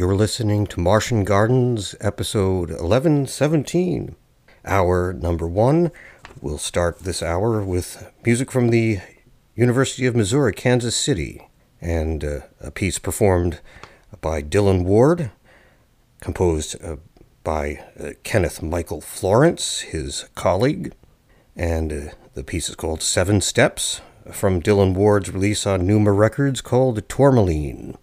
You're listening to Martian Gardens, episode 1117. Hour number one. We'll start this hour with music from the University of Missouri, Kansas City, and uh, a piece performed by Dylan Ward, composed uh, by uh, Kenneth Michael Florence, his colleague. And uh, the piece is called Seven Steps from Dylan Ward's release on Neuma Records called Tourmaline.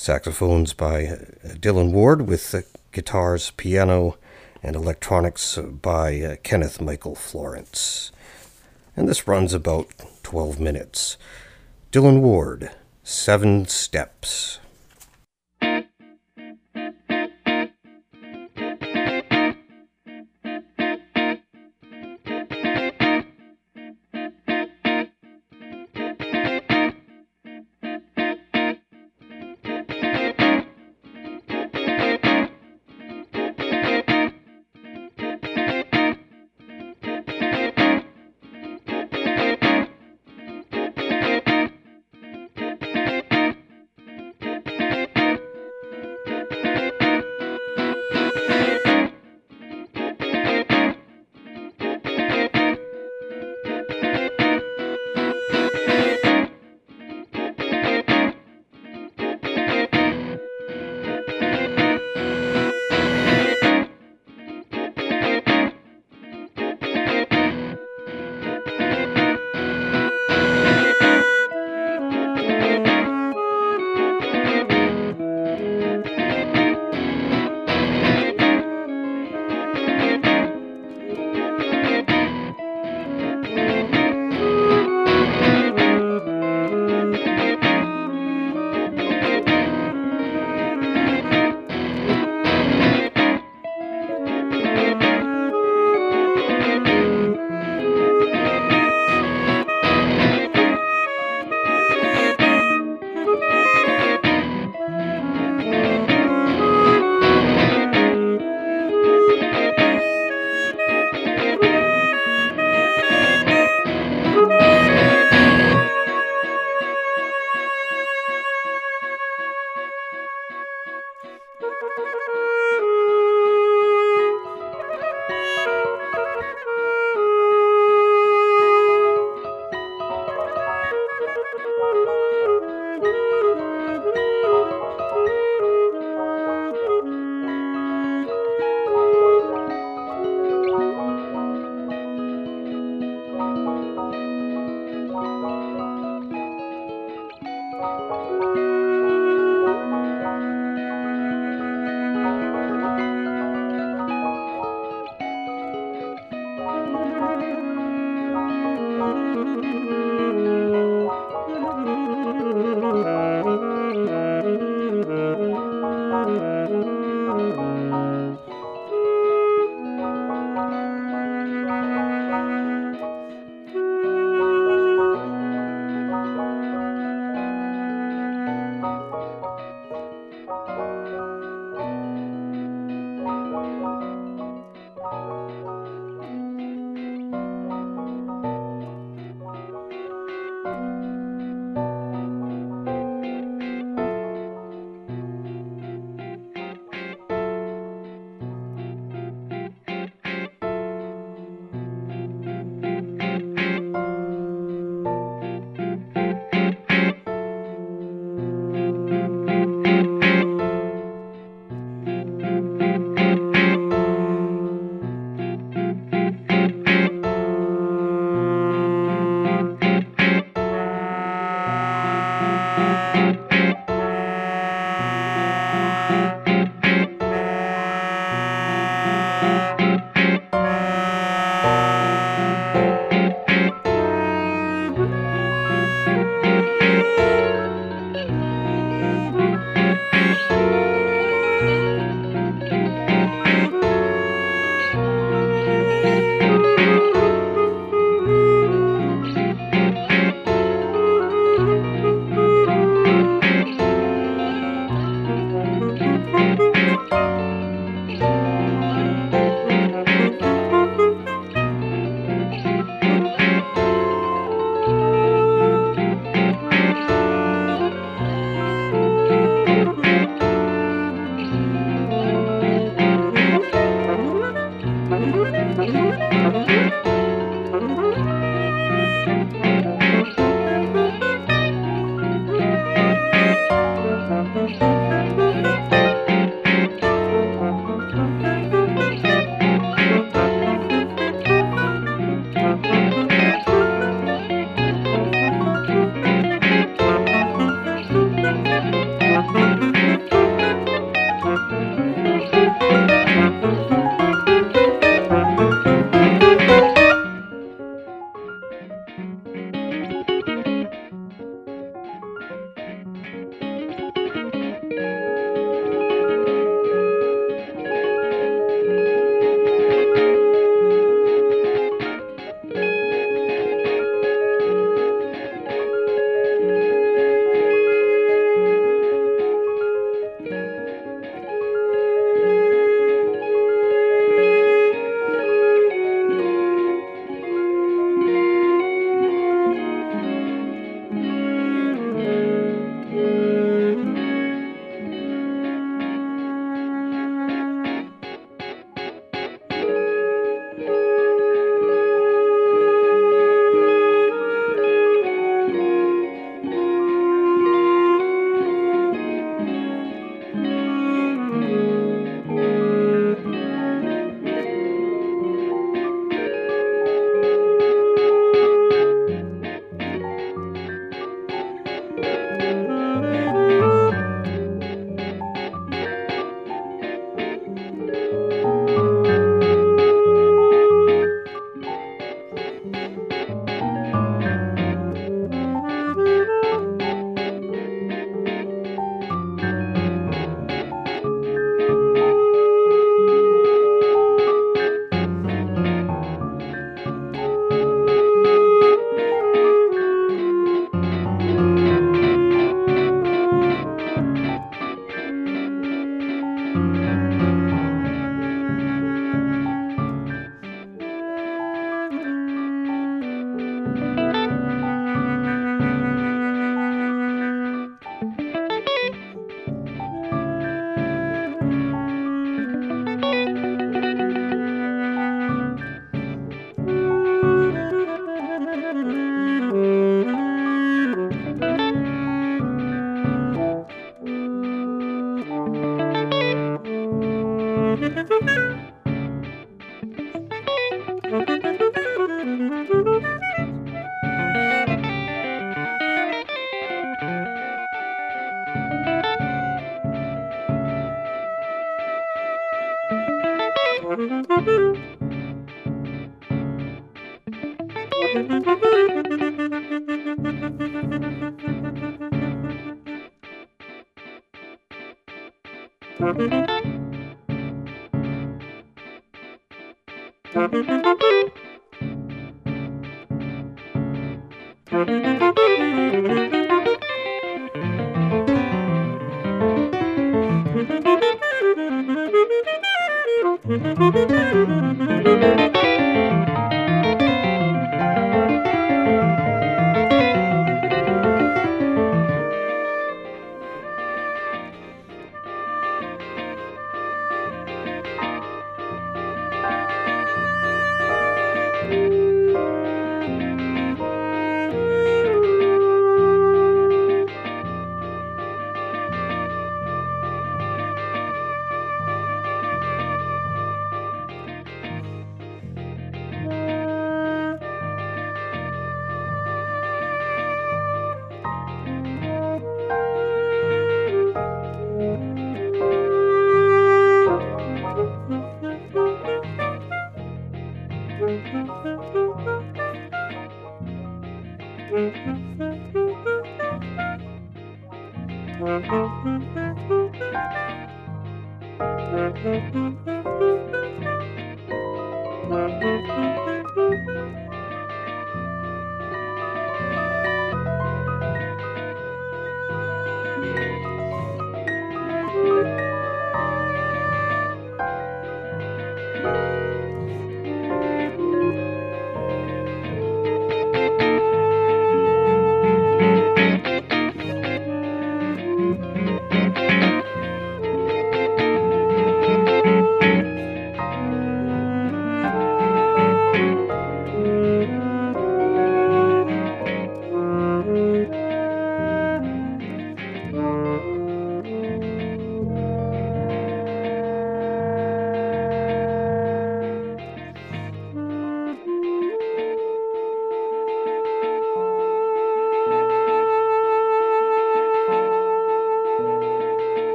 Saxophones by Dylan Ward with guitars, piano, and electronics by uh, Kenneth Michael Florence. And this runs about 12 minutes. Dylan Ward, Seven Steps.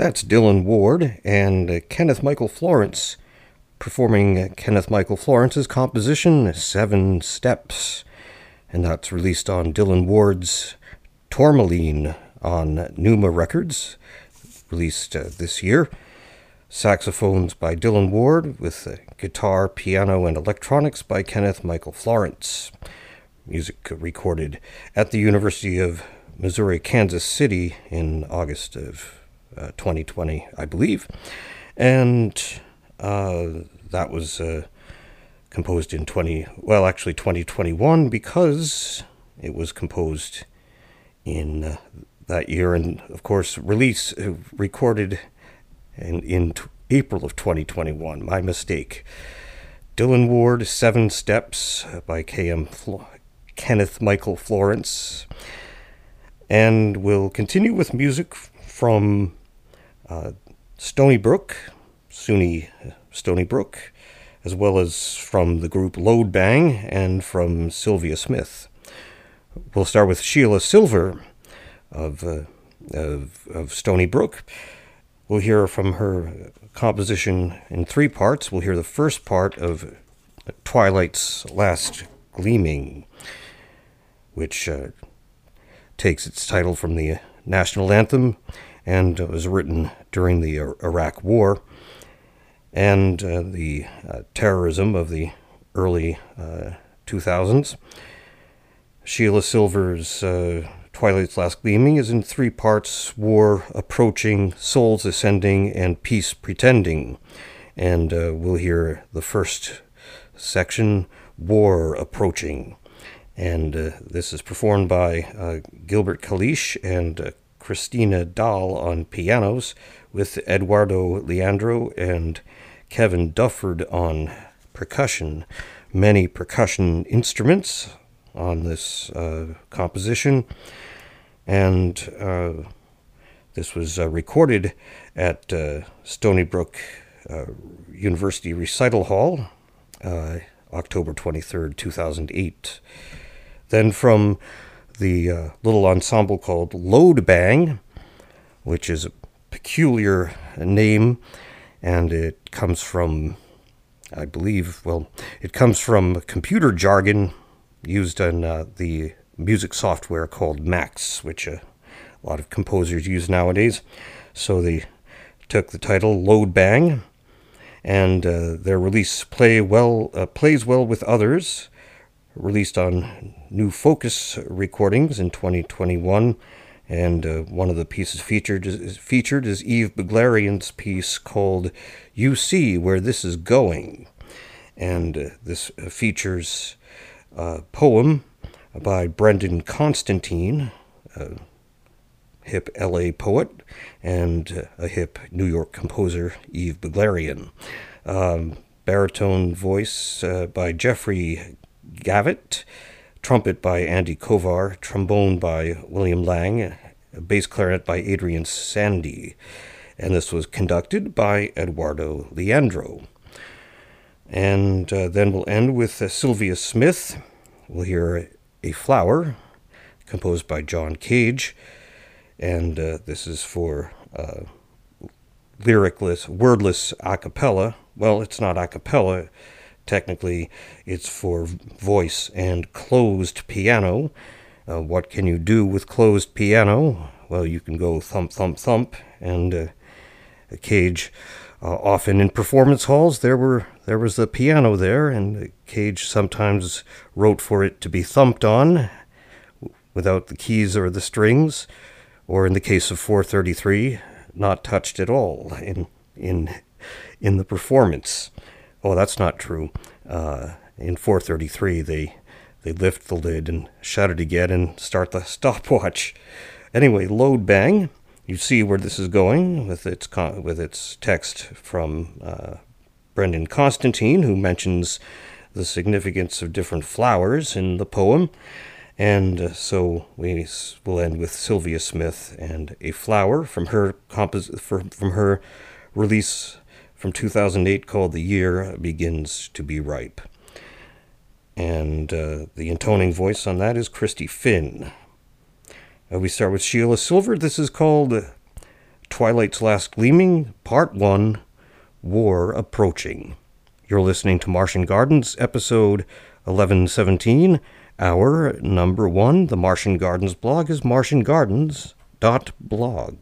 That's Dylan Ward and Kenneth Michael Florence performing Kenneth Michael Florence's composition Seven Steps. And that's released on Dylan Ward's Tourmaline on Neuma Records, released uh, this year. Saxophones by Dylan Ward, with uh, guitar, piano, and electronics by Kenneth Michael Florence. Music recorded at the University of Missouri Kansas City in August of 2020, I believe. And uh, that was uh, composed in 20, well, actually 2021 because it was composed in uh, that year and, of course, release uh, recorded in, in t- April of 2021. My mistake. Dylan Ward, Seven Steps by KM Flo- Kenneth Michael Florence. And we'll continue with music from uh, Stony Brook, SUNY Stony Brook, as well as from the group Load Bang and from Sylvia Smith. We'll start with Sheila Silver of, uh, of, of Stony Brook. We'll hear from her composition in three parts. We'll hear the first part of Twilight's Last Gleaming, which uh, takes its title from the national anthem and it was written during the Iraq War and uh, the uh, terrorism of the early 2000s. Uh, Sheila Silver's uh, Twilight's Last Gleaming is in three parts War Approaching, Souls Ascending, and Peace Pretending. And uh, we'll hear the first section War Approaching. And this is performed by Gilbert Kalish and Christina Dahl on pianos, with Eduardo Leandro and Kevin Dufford on percussion. Many percussion instruments on this uh, composition, and uh, this was uh, recorded at uh, Stony Brook uh, University Recital Hall, uh, October 23rd, 2008. Then from the little ensemble called Load Bang, which is a peculiar name, and it comes from I believe, well, it comes from computer jargon used in uh, the music software called Max, which uh, a lot of composers use nowadays. So they took the title Load Bang, and uh, their release play well uh, plays well with others. Released on New Focus recordings in 2021, and uh, one of the pieces featured is, featured is Eve Beglarian's piece called "You See Where This Is Going," and uh, this features a poem by Brendan Constantine, a hip LA poet, and a hip New York composer, Eve Beglarian. Um, baritone voice uh, by Jeffrey Gavett, trumpet by Andy Kozar, trombone by William Lang, bass clarinet by Adrian Sandí, and this was conducted by Eduardo Leandro. And uh, then we'll end with uh, Sylvia Smith. We'll hear A Flower, composed by John Cage. And uh, this is for uh, lyricless, wordless a cappella. Well, it's not a cappella. Technically, it's for voice and closed piano. Uh, what can you do with closed piano? Well, you can go thump, thump, thump, and uh, a cage uh, often in performance halls, there were there was a piano there, and Cage sometimes wrote for it to be thumped on, without the keys or the strings, or in the case of 433, not touched at all in in in the performance. Oh, that's not true. Uh, in 433, they they lift the lid and shut it again and start the stopwatch. Anyway, load bang you see where this is going with its con- with its text from uh, Brendan Constantine, who mentions the significance of different flowers in the poem. And uh, so we will end with Sylvia Smith and a flower from her compos- from her release from 2008 called The Year Begins to Be Ripe. And uh, the intoning voice on that is Christy Finn. Uh, we start with Sheila Silver. This is called Twilight's Last Gleaming, Part 1 War Approaching. You're listening to Martian Gardens, episode 1117. Our number one, the Martian Gardens blog, is martiangardens.blog.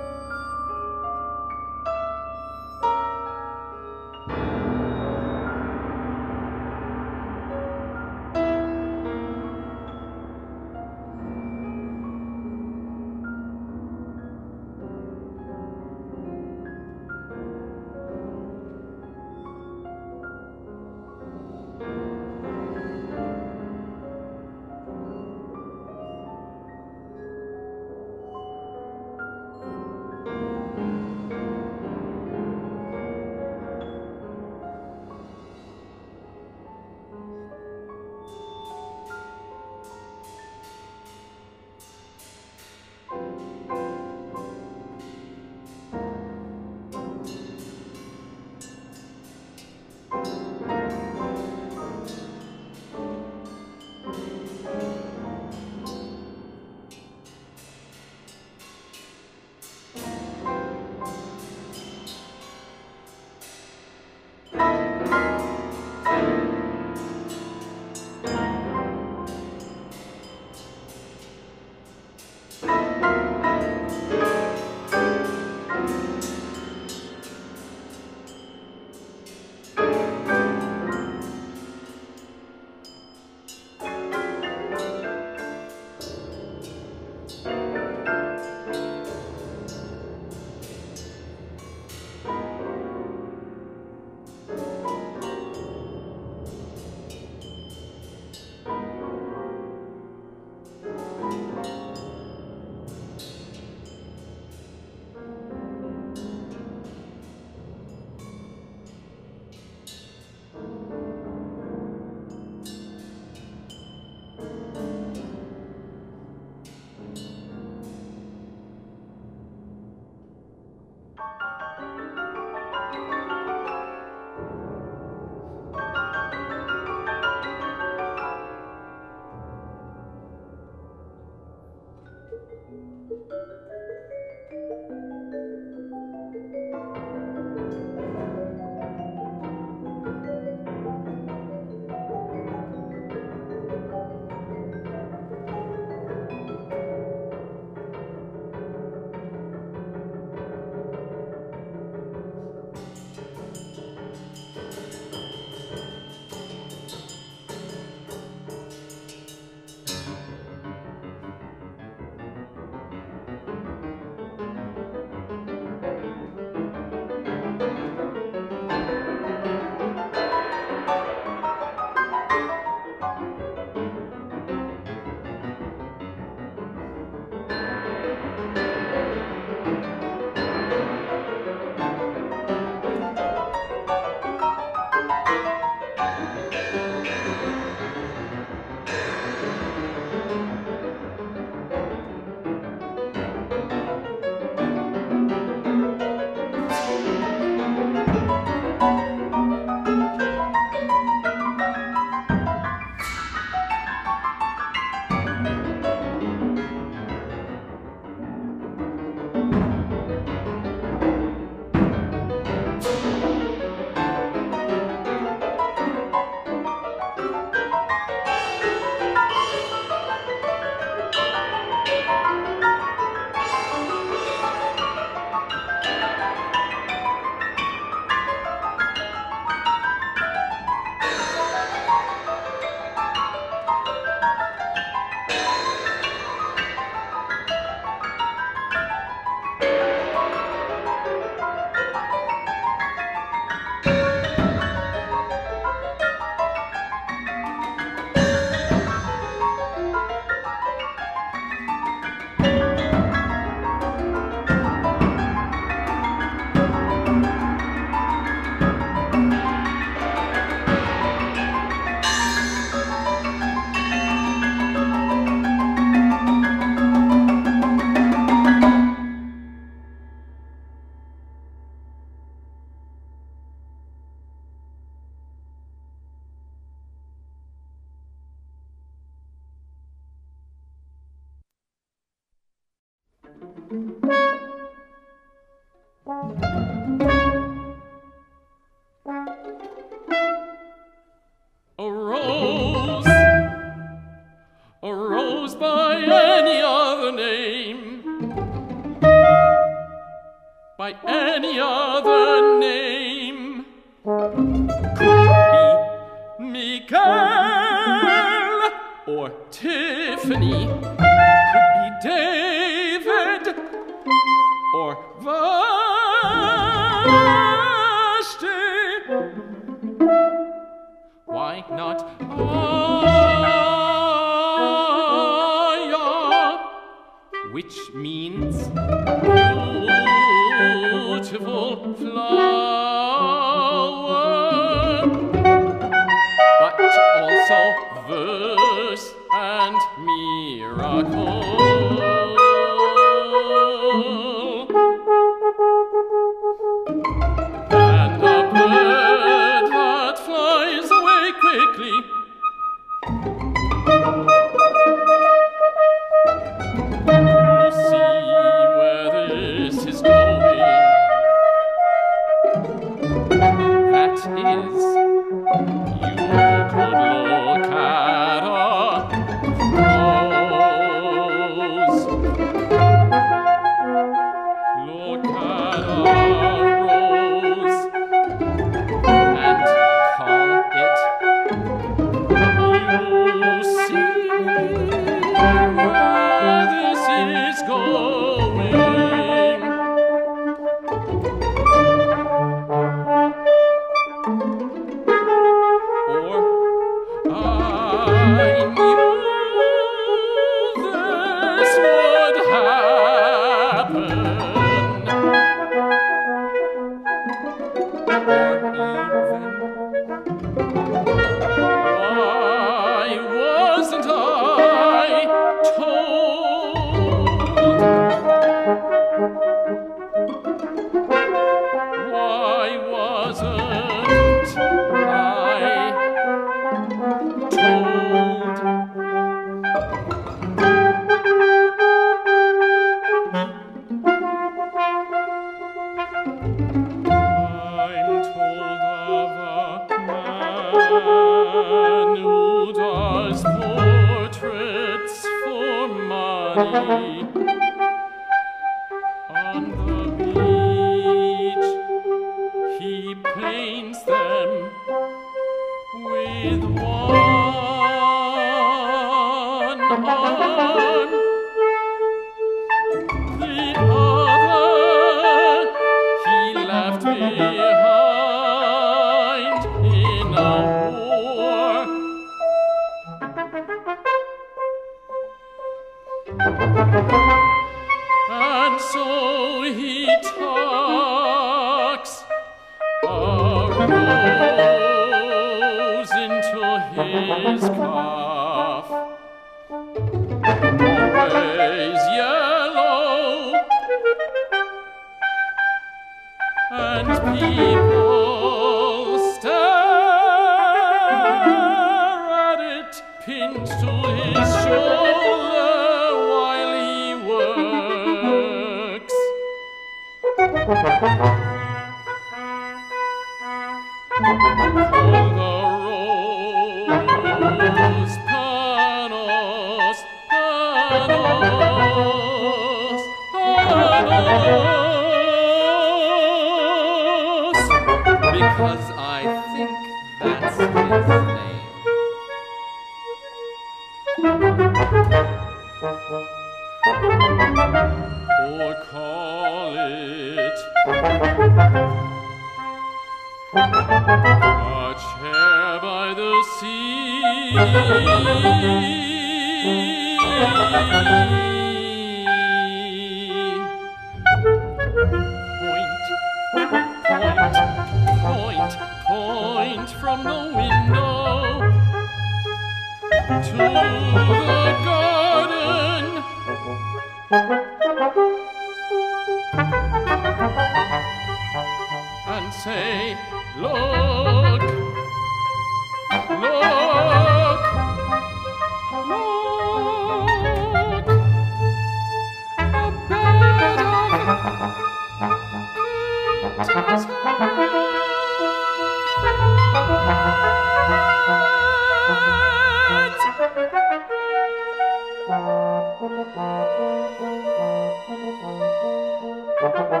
And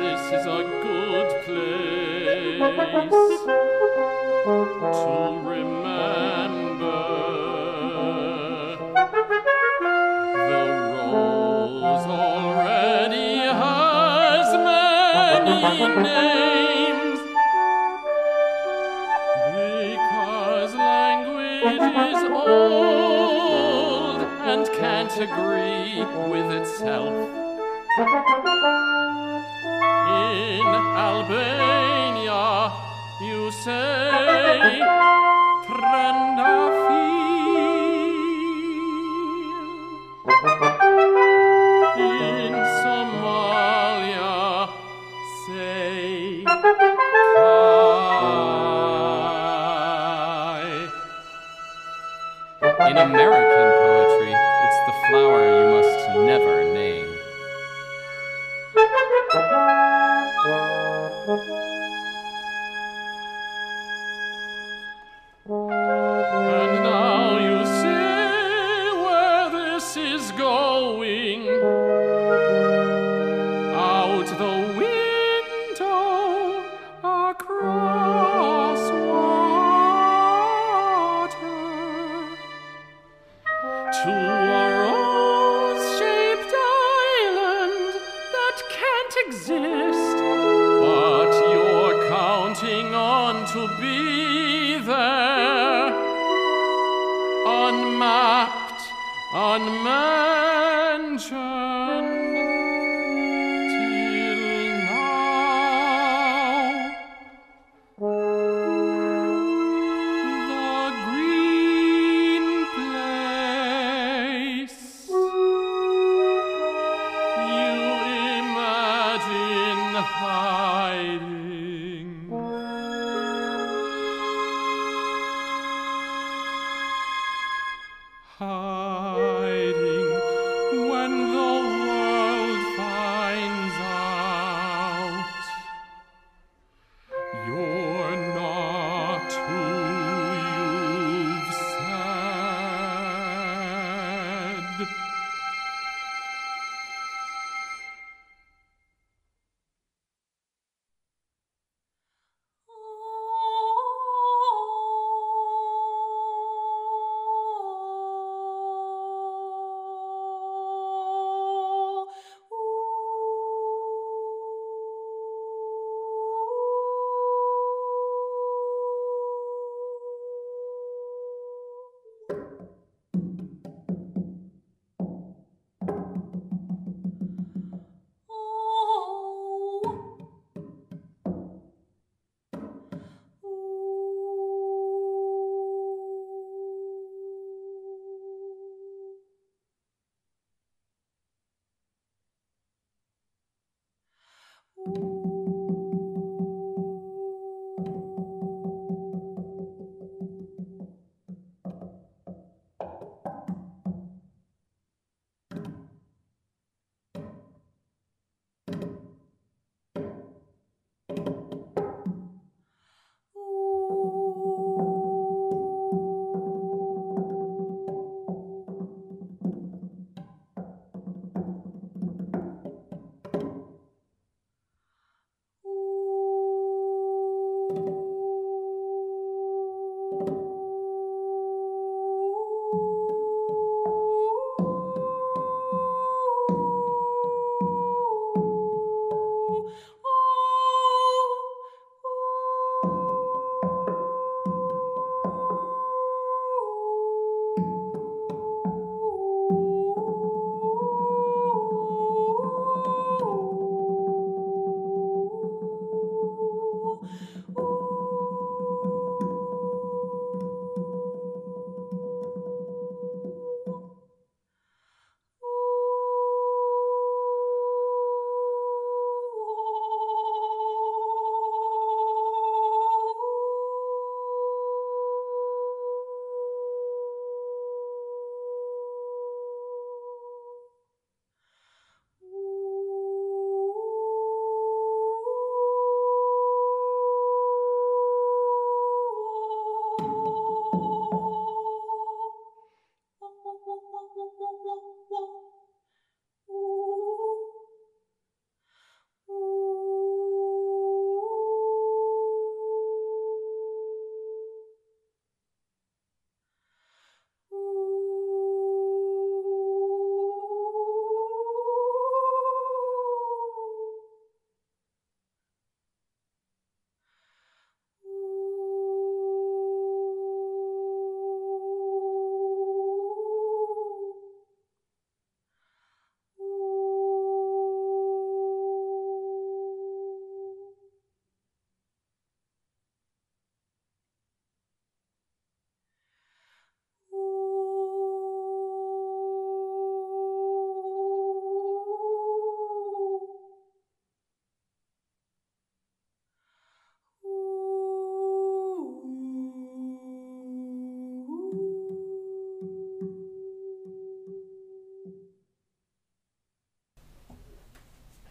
this is a good place to remember the rose already has many names. with itself. In Albania, you say.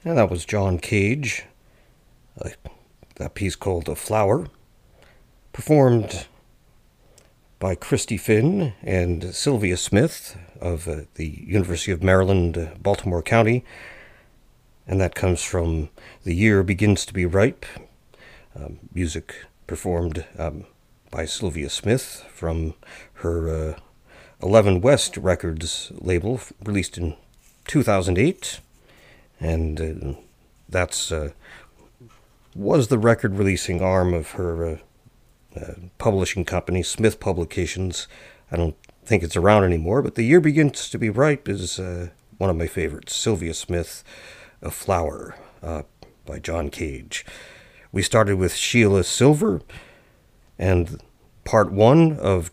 And that was John Cage, uh, that piece called A Flower, performed by Christy Finn and Sylvia Smith of uh, the University of Maryland, uh, Baltimore County. And that comes from The Year Begins to Be Ripe, um, music performed um, by Sylvia Smith from her uh, 11 West Records label, released in 2008 and uh, that's uh, was the record releasing arm of her uh, uh, publishing company, Smith Publications. I don't think it's around anymore, but The Year Begins to Be Ripe is uh, one of my favorites. Sylvia Smith, A Flower by John Cage. We started with Sheila Silver and part one of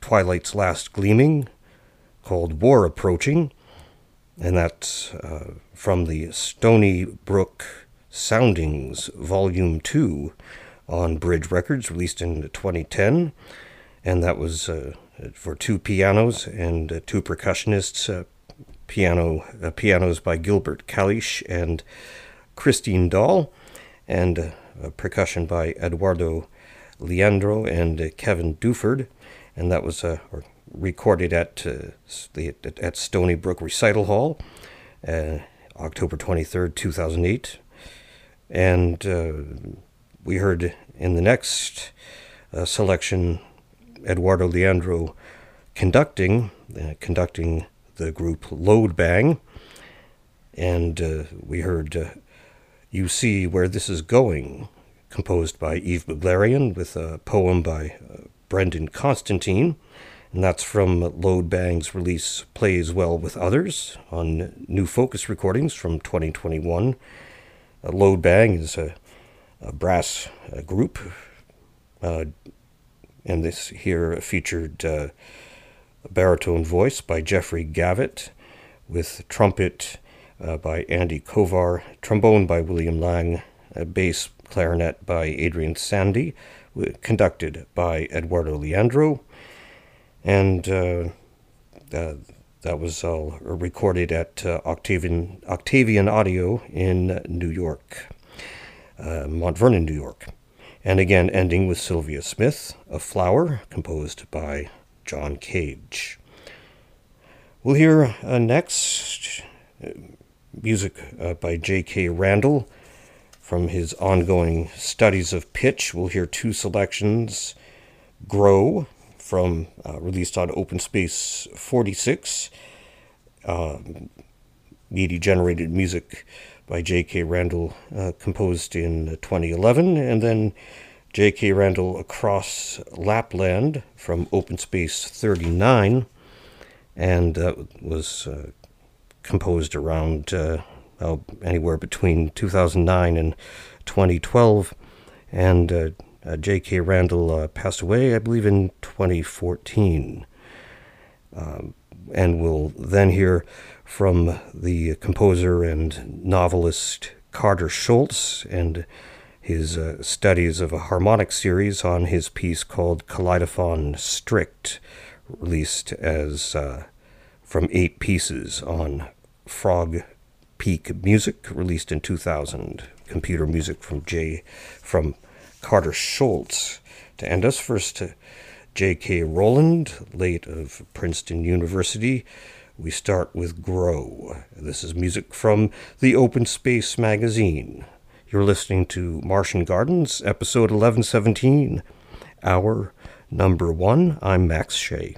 Twilight's Last Gleaming called War Approaching and that's uh, from the Stony Brook Soundings Volume 2 on Bridge Records, released in 2010. And that was uh, for two pianos and uh, two percussionists, uh, piano uh, pianos by Gilbert Kalish and Christine Dahl, and uh, percussion by Eduardo Leandro and Kevin Duford. And that was, or recorded at, uh, the, at Stony Brook Recital Hall, uh, October 23rd, 2008. And uh, we heard in the next selection Eduardo Leandro conducting, conducting the group Load Bang. And we heard You See Where This Is Going, composed by Eve Beglarian with a poem by uh, Brendan Constantine. And that's from Load Bang's release Plays Well with Others on New Focus Recordings from 2021. Uh, Load Bang is a, a brass uh, group, uh, and this here featured uh, baritone voice by Jeffrey Gavett, with trumpet uh, by Andy Kozar, trombone by William Lang, bass clarinet by Adrian Sandí, conducted by Eduardo Leandro, and uh, uh, that was all recorded at uh, Oktaven, Oktaven Audio in New York, uh, Mount Vernon, New York. And again, ending with Sylvia Smith, A Flower, composed by John Cage. We'll hear uh, next uh, music uh, by J.K. Randall from his ongoing studies of pitch. We'll hear two selections Grow, from uh, released on Open Space 46, uh, MIDI generated music by J.K. Randall, uh, composed in 2011, and then J.K. Randall Across Lapland from Open Space 39, and that was uh, composed around uh, anywhere between 2009 and 2012, and uh, J.K. Randall uh, passed away, I believe, in 2014. Um, and we'll then hear from the composer and novelist Carter Scholz and his uh, studies of a harmonic series on his piece called Kaleidophon Strict, released as uh, from eight pieces on Frog Peak Music, released in 2000. Computer music from J from Carter Scholz. To end us, first to J.K. Rowland, late of Princeton University. We start with Grow. This is music from the Open Space magazine. You're listening to Martian Gardens, episode 1117, hour number one. I'm Max Shea.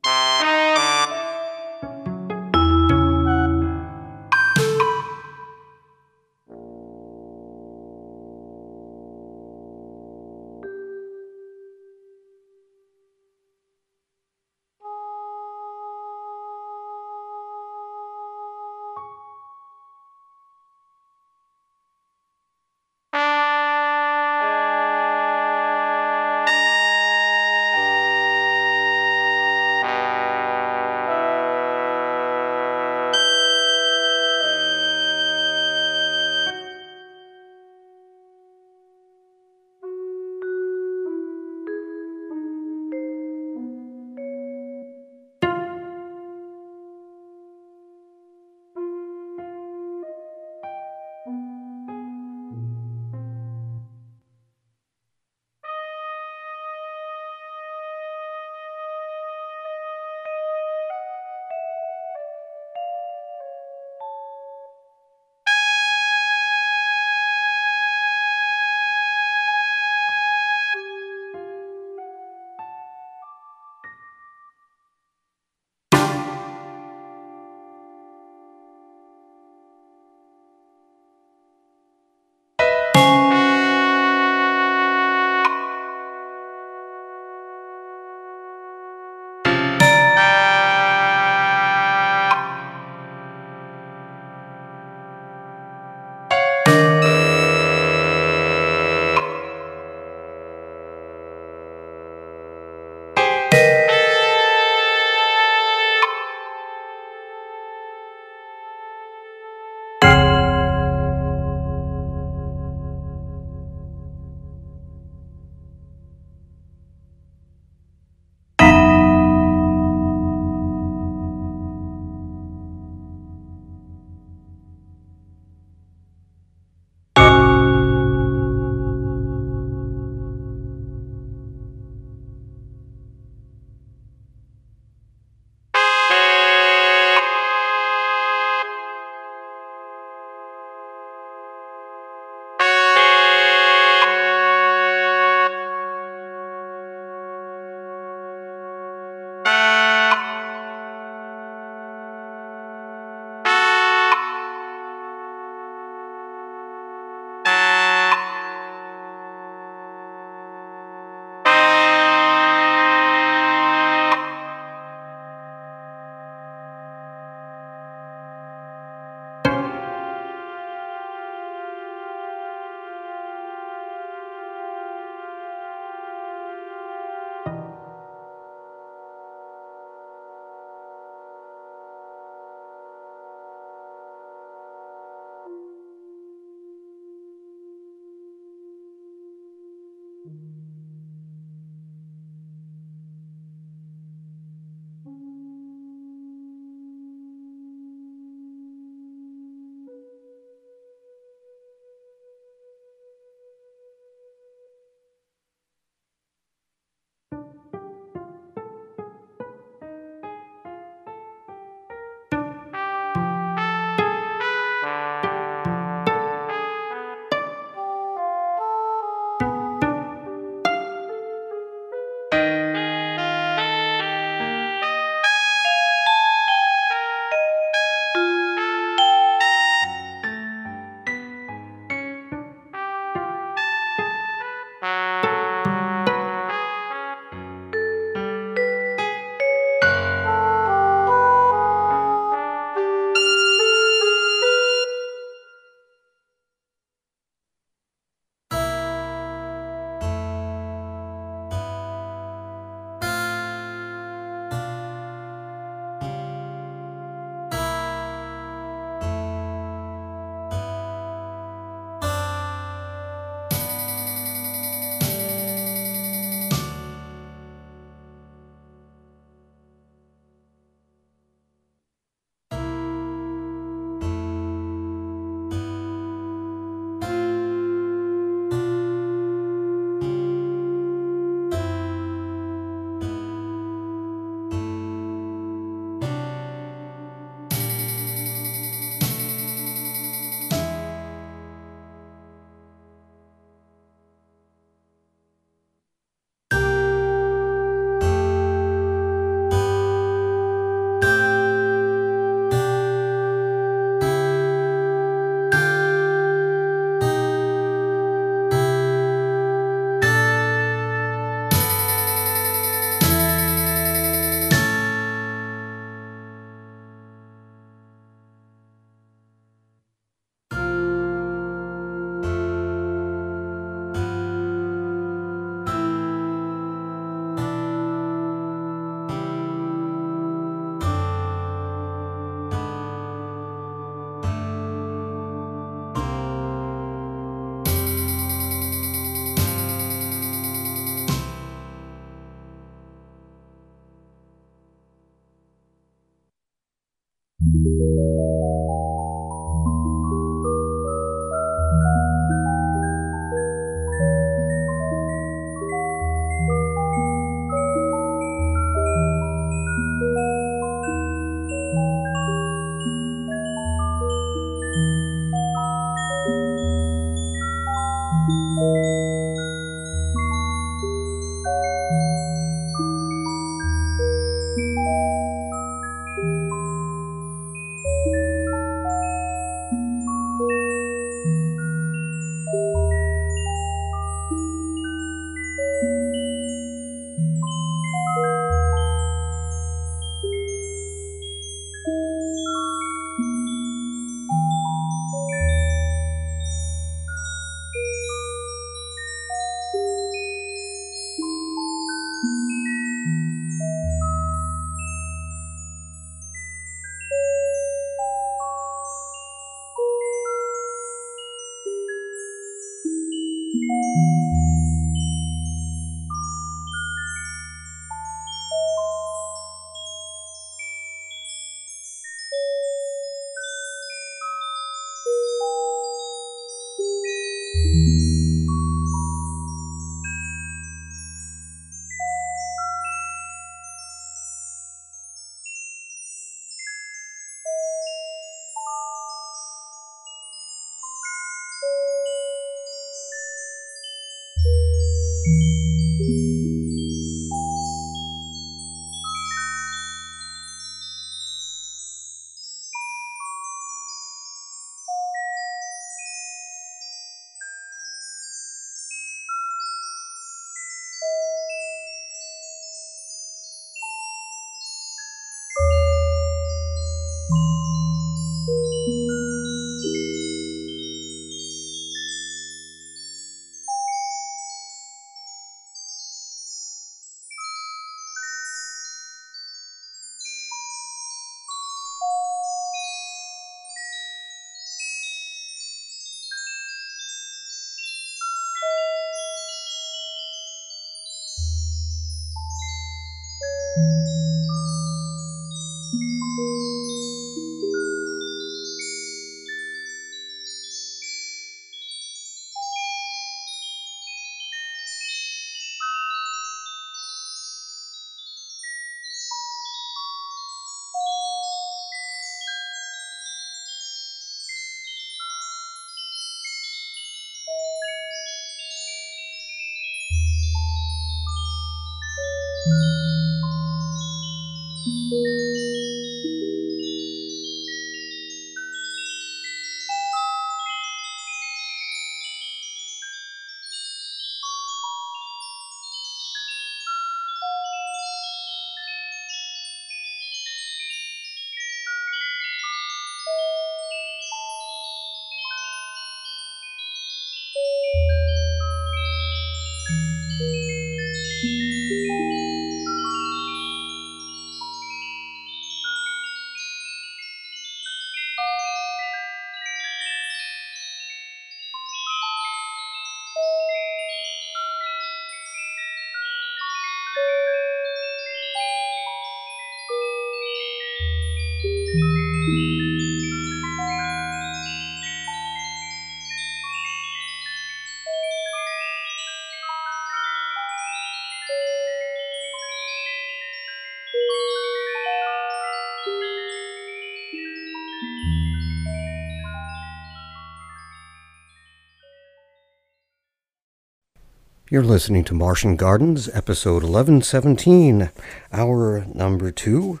You're listening to Martian Gardens, episode 1117, hour number two.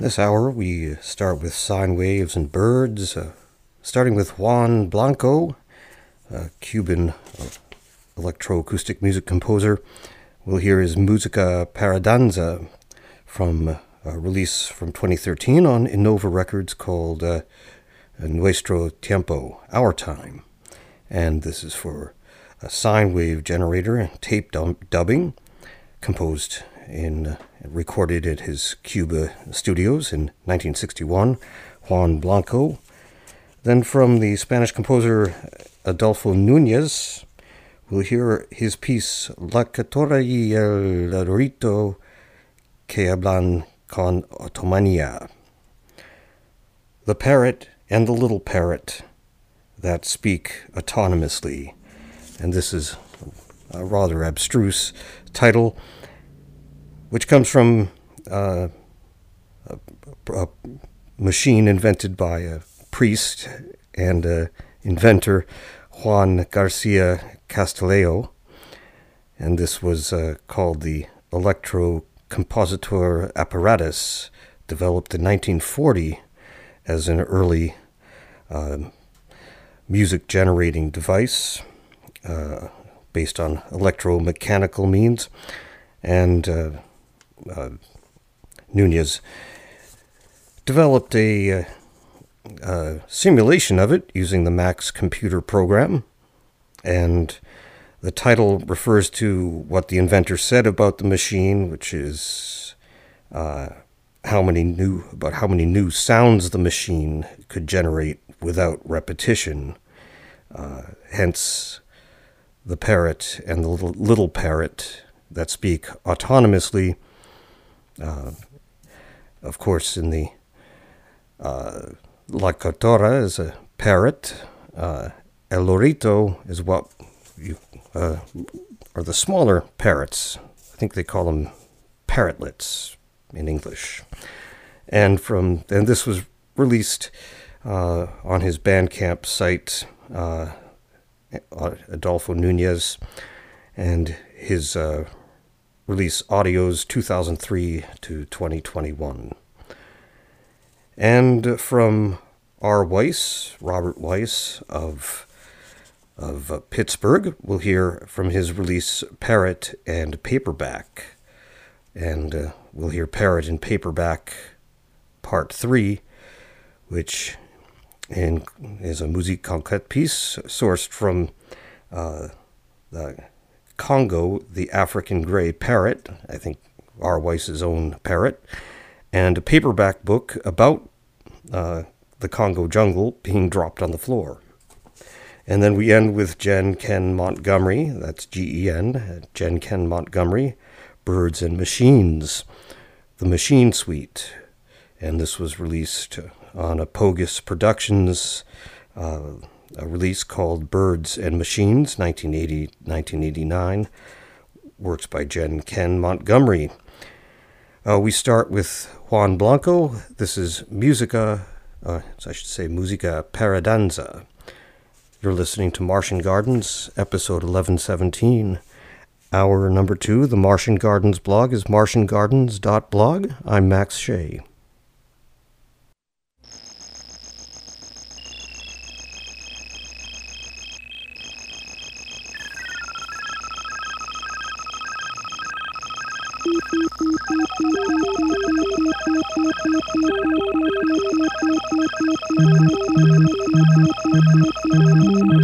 This hour, we start with sine waves and birds, uh, starting with Juan Blanco, a Cuban uh, electroacoustic music composer. We'll hear his Musica Paradanza from uh, a release from 2013 on Innova Records called uh, Nuestro Tiempo, Our Time. And this is for a sine wave generator and tape dubbing, composed in recorded at his Cuba studios in 1961. Juan Blanco. Then from the Spanish composer Adolfo Nunez, we'll hear his piece La Cotorra y el Lorito que hablan con autonomía. The parrot and the little parrot that speak autonomously and this is a rather abstruse title, which comes from uh, a, a, machine invented by a priest and a inventor, Juan Garcia Castillo, and this was uh, called the electrocompositor Apparatus, developed in 1940 as an early uh, music generating device uh, based on electromechanical means. And uh, uh, Nunez developed a, a, simulation of it using the Max computer program. And the title refers to what the inventor said about the machine, which is uh, how many new about how many new sounds the machine could generate without repetition. Uh, hence, the parrot and the little, little parrot that speak autonomously. Uh, of course, in the uh, La Cotorra is a parrot. Uh, El Lorito is what you uh, are the smaller parrots. I think they call them parrotlets in English. And from and this was released uh, on his Bandcamp site uh, Adolfo Nunez, and his uh, release Audios 2003 to 2021. And from R. Weiss, Robert Weiss of of uh, Pittsburgh, we'll hear from his release Parrot and Paperback. And uh, we'll hear Parrot and Paperback Part 3, which and is a musique concrète piece sourced from uh, the Congo, the African gray parrot, I think R. Weiss's own parrot, and a paperback book about uh, the Congo jungle being dropped on the floor. And then we end with Jen Ken Montgomery, that's G E N, Jen Ken Montgomery, Birds and Machines, the Machine Suite. And this was released on Apogus Productions, uh, a release called Birds and Machines, 1980 1989. Works by Jen Ken Montgomery. Uh, we start with Juan Blanco. This is Musica, uh, I should say Musica Paradanza. You're listening to Martian Gardens, episode 1117, Hour number two, the Martian Gardens blog, is martiangardens.blog. I'm Max Shea. Thank you.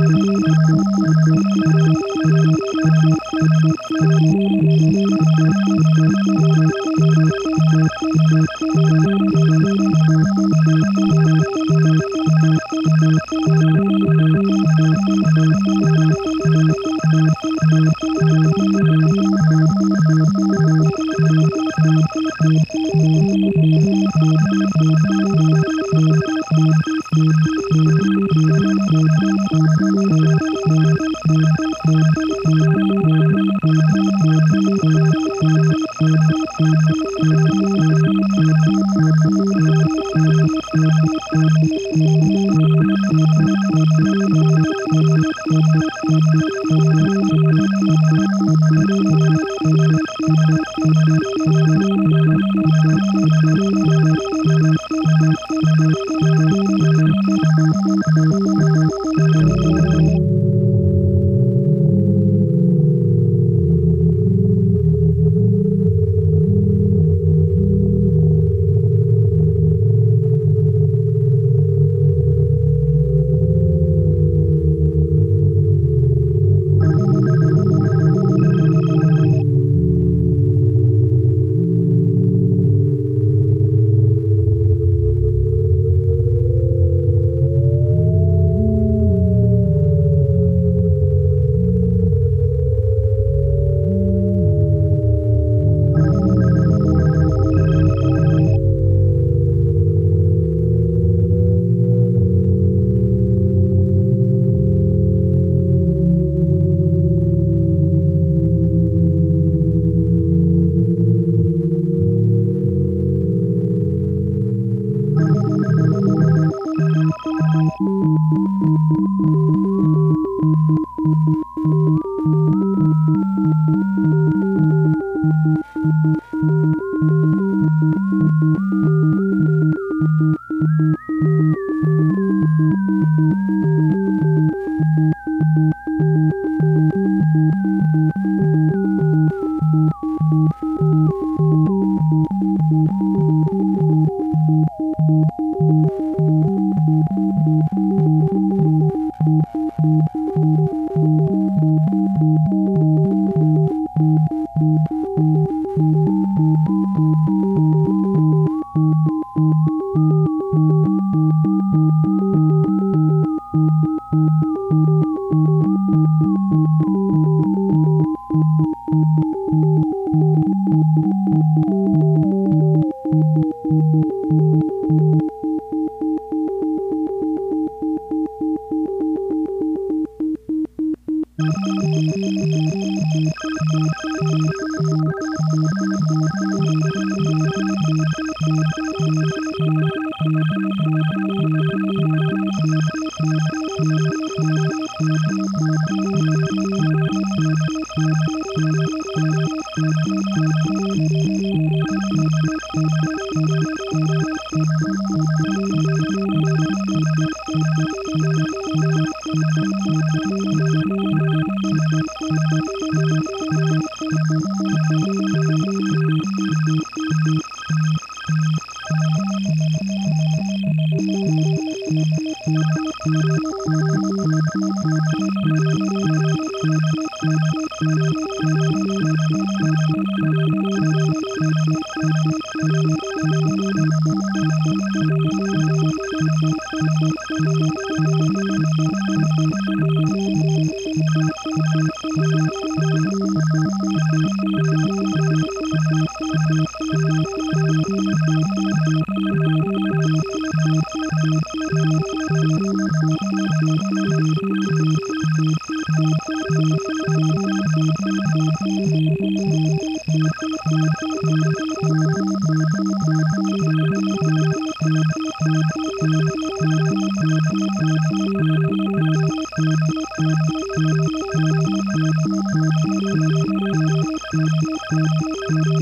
Thank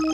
you.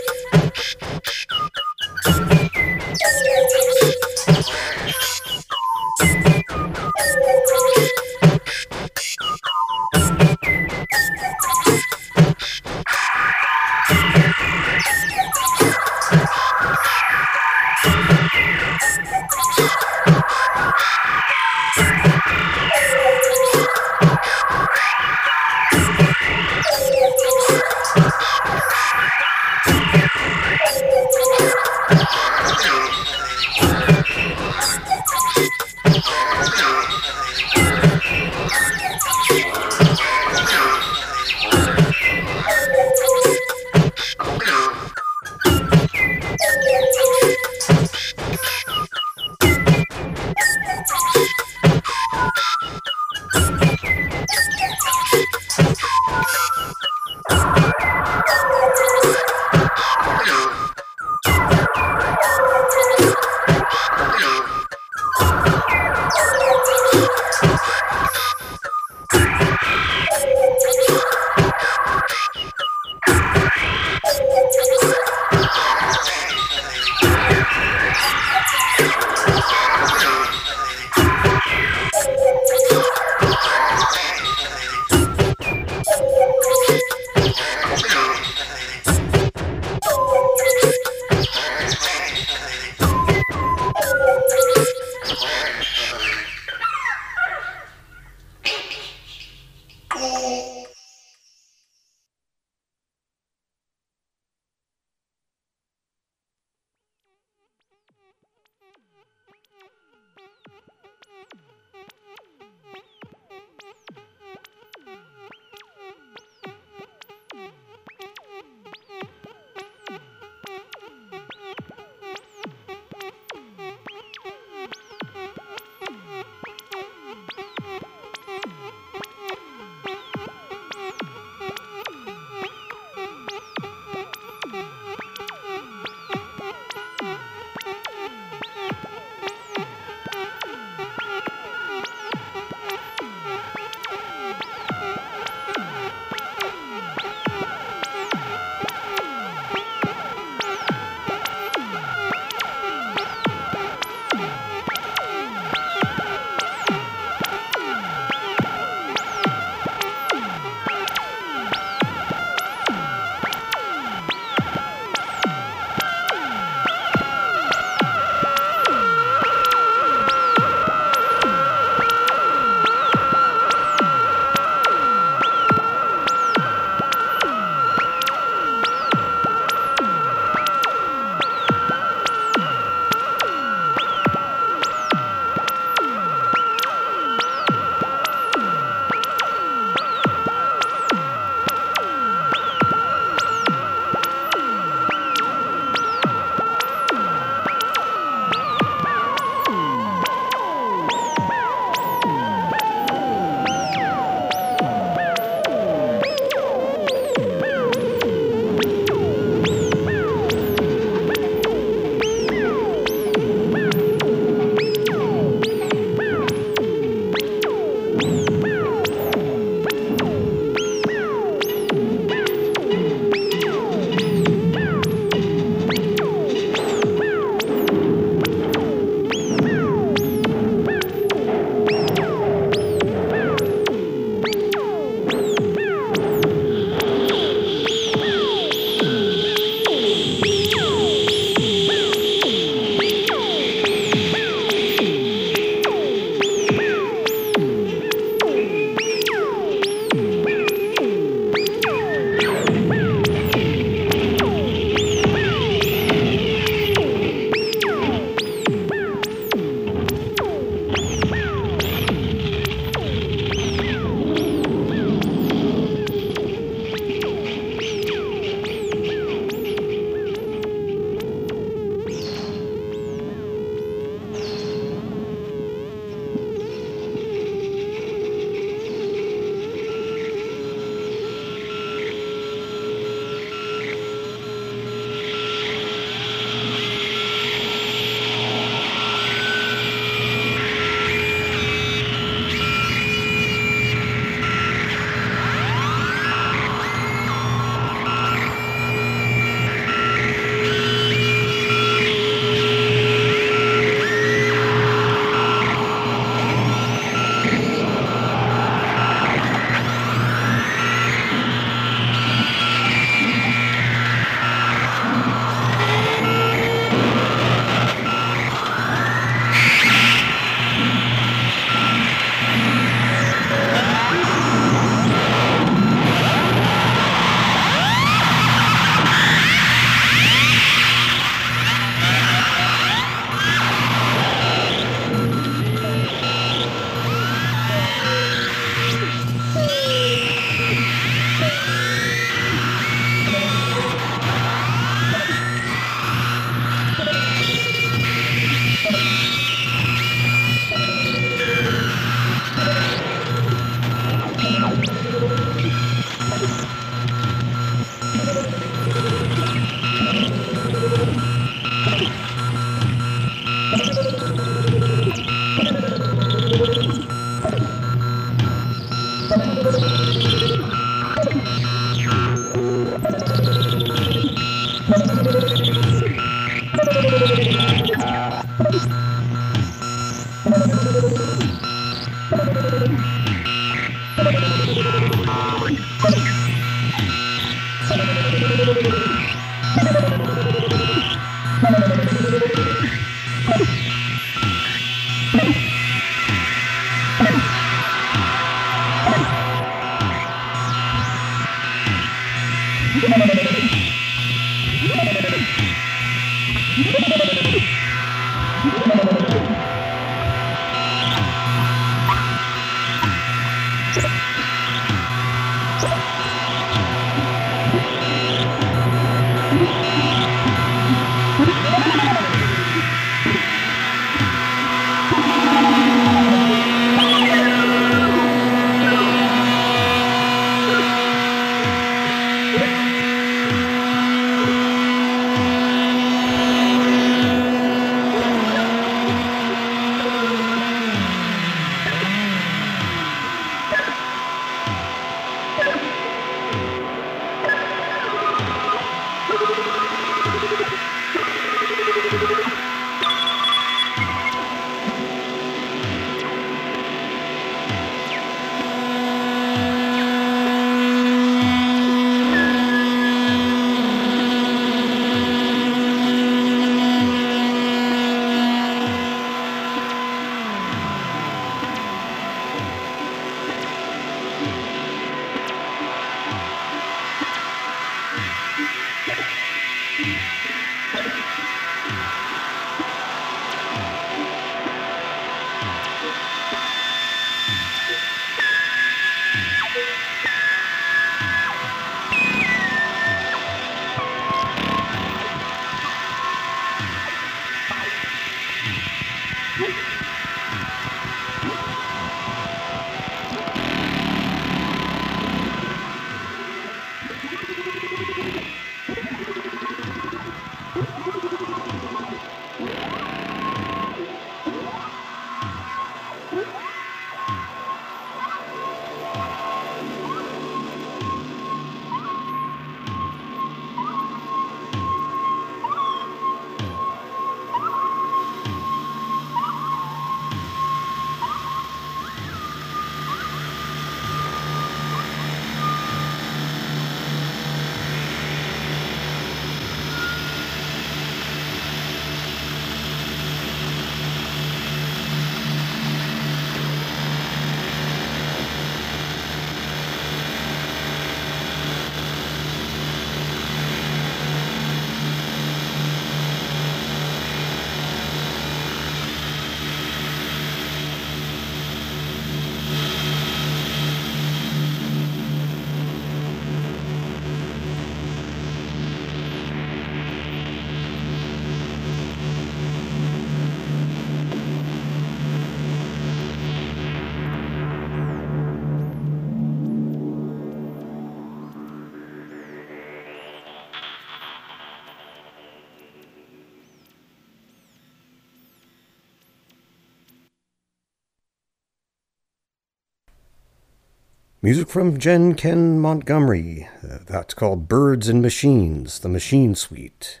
Music from Jen Ken Montgomery. Uh, that's called Birds and Machines, the Machine Suite.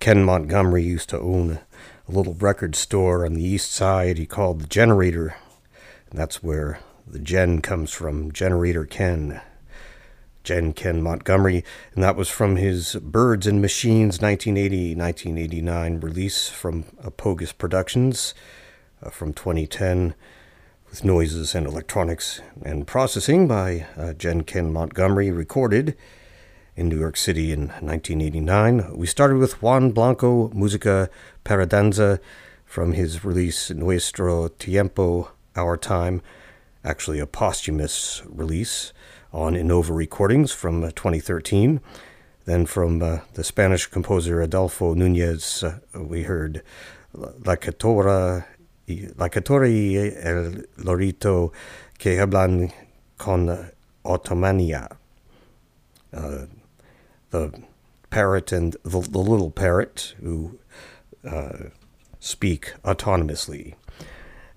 Ken Montgomery used to own a little record store on the east side he called the Generator. And that's where the Gen comes from, Generator Ken. Jen Ken Montgomery, and that was from his Birds and Machines 1980 1989 release from Apogus Productions uh, from 2010 with noises and electronics and processing by uh, Jen Ken Montgomery, recorded in New York City in 1989. We started with Juan Blanco Musica Paradanza from his release Nuestro Tiempo, Our Time, actually a posthumous release on Innova Recordings from uh, 2013. Then from uh, the Spanish composer Adolfo Nunez, uh, we heard La Cotorra la Cotorra el lorito que hablan con autonomía. Uh, the parrot and the, the little parrot who uh, speak autonomously.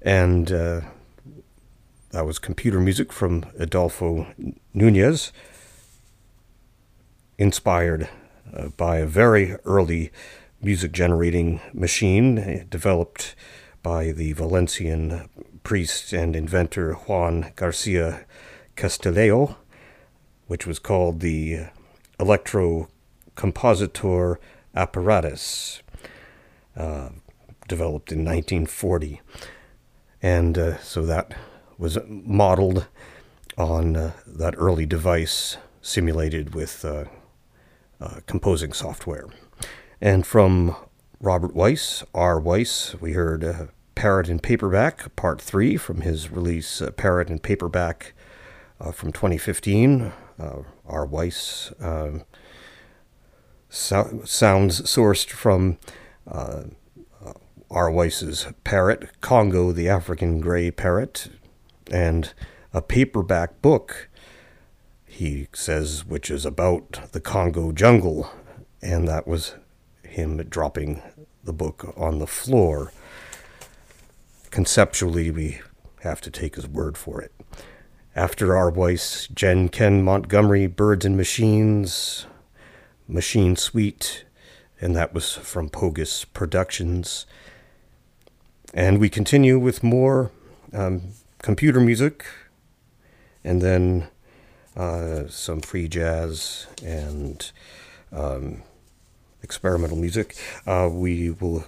And uh, that was computer music from Adolfo Nunez, inspired uh, by a very early music generating machine developed by the Valencian priest and inventor Juan Garcia Castillo, which was called the Electrocompositor Apparatus, uh, developed in 1940. And uh, so that was modeled on uh, that early device simulated with uh, uh, composing software. And from Robert Weiss, R. Weiss, we heard uh, Parrot in Paperback, Part 3 from his release uh, Parrot in Paperback uh, from 2015. Uh, R. Weiss um, so- sounds sourced from uh, R. Weiss's Parrot, Congo the African Gray Parrot, and a paperback book, he says, which is about the Congo jungle. And that was him dropping the book on the floor. Conceptually, we have to take his word for it. After. Weiss, Jen Ken Montgomery, Birds and Machines, Machine Suite, and that was from Pogus Productions. And we continue with more um, computer music, and then uh, some free jazz and um, experimental music. Uh, we will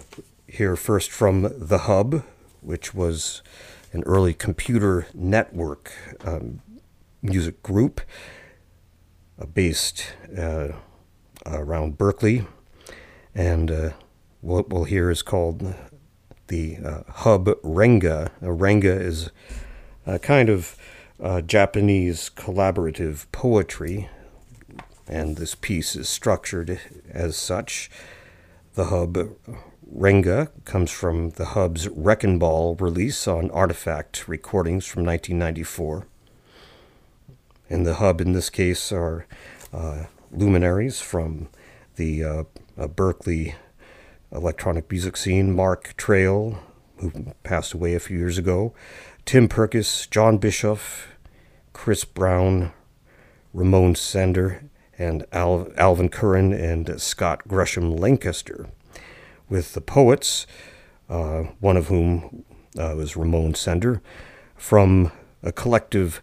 hear first from The Hub, which was an early computer network um, music group uh, based uh, around Berkeley. And uh, what we'll hear is called the uh, Hub Renga. Renga is a kind of uh, Japanese collaborative poetry and this piece is structured as such. The hub Renga comes from the hub's Wrecking Ball release on Artifact Recordings from 1994. And the hub in this case are uh, luminaries from the uh, uh, Berkeley electronic music scene Mark Trayle, who passed away a few years ago, Tim Perkis, John Bischoff, Chris Brown, Ramon Sender, and Al- Alvin Curran and Scott Gresham Lancaster, with the poets, uh, one of whom uh, was Ramon Sender, from a collective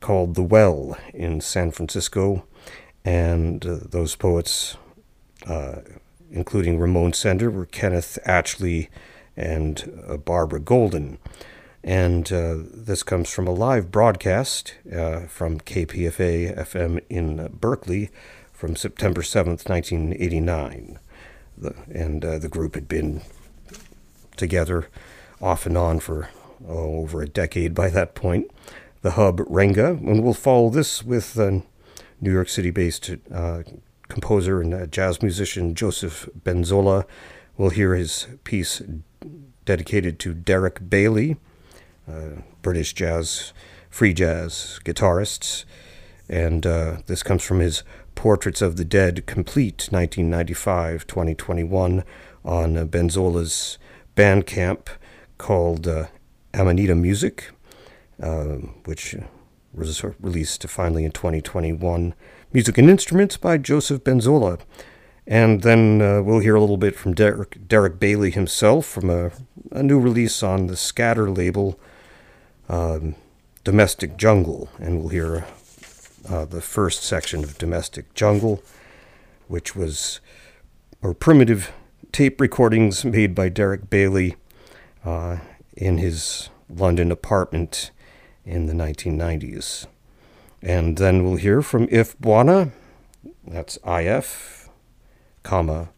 called The Well in San Francisco. And uh, those poets, uh, including Ramon Sender, were Kenneth Atchley and uh, Barbara Golden. And uh, this comes from a live broadcast uh, from KPFA FM in uh, Berkeley from September 7th, 1989. The, and uh, the group had been together off and on for oh, over a decade by that point. The hub Renga, and we'll follow this with New York City based uh, composer and jazz musician Joseph Benzola. We'll hear his piece dedicated to Derek Bailey uh, British jazz, free jazz guitarists. And uh, this comes from his Portraits of the Dead Complete 1995 2021 on uh, Benzola's Bandcamp called uh, Amanita Music, uh, which was released finally in 2021. Music and Instruments by Joseph Benzola. And then uh, we'll hear a little bit from Derek, Derek Bailey himself from a, a new release on the Scatter label um, Domestic Jungle, and we'll hear uh, the first section of Domestic Jungle, which was or primitive tape recordings made by Derek Bailey uh, in his London apartment in the 1990s. And then we'll hear from If Bwana, that's IF, comma,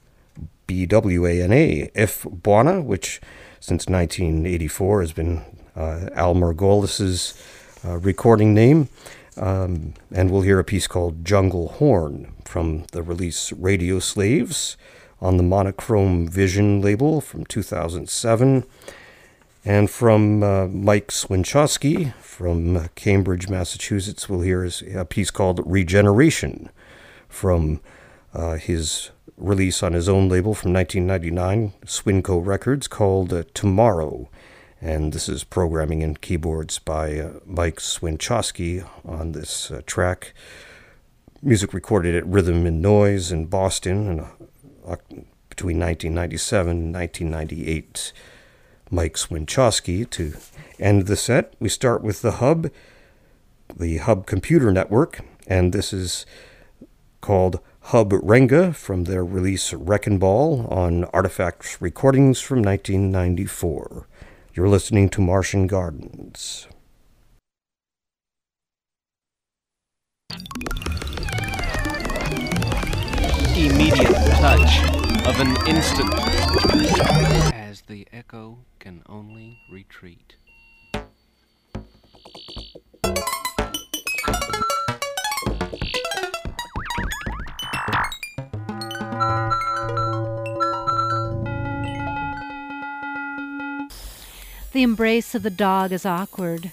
BWANA, If Bwana, which since 1984 has been Al Margolis's uh, recording name. Um, and we'll hear a piece called Jungle Horn from the release Radio Slaves on the Monochrome Vision label from 2007. And from uh, Mike Swinchowski from Cambridge, Massachusetts, we'll hear a piece called Regeneration from uh, his release on his own label from 1999, Swinco Records, called uh, Tomorrow. And this is programming and keyboards by uh, Mike Swinchowski on this uh, track. Music recorded at Rhythm and Noise in Boston in, uh, between 1997 and 1998. Mike Swinchowski to end the set. We start with the Hub, the Hub Computer Network, and this is called Hub Renga from their release Wrecking Ball on Artifacts Recordings from 1994. You're listening to Martian Gardens. immediate touch of an instant. As the echo can only retreat. The embrace of the dog is awkward.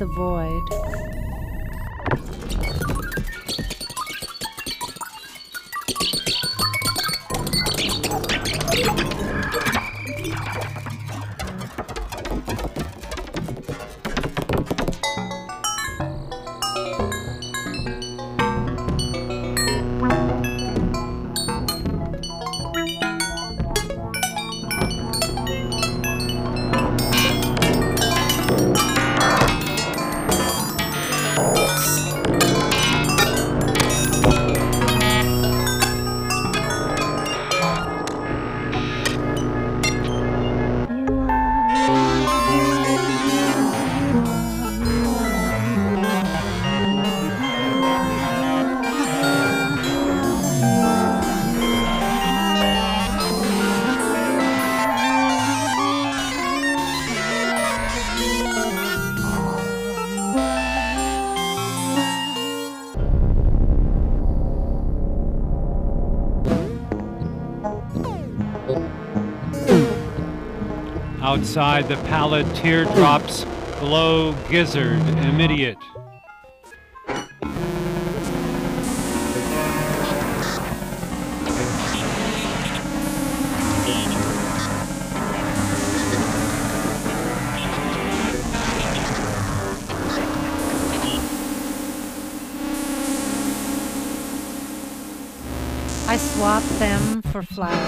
The void. Outside the pallid teardrops glow gizzard immediate. I swap them for flowers.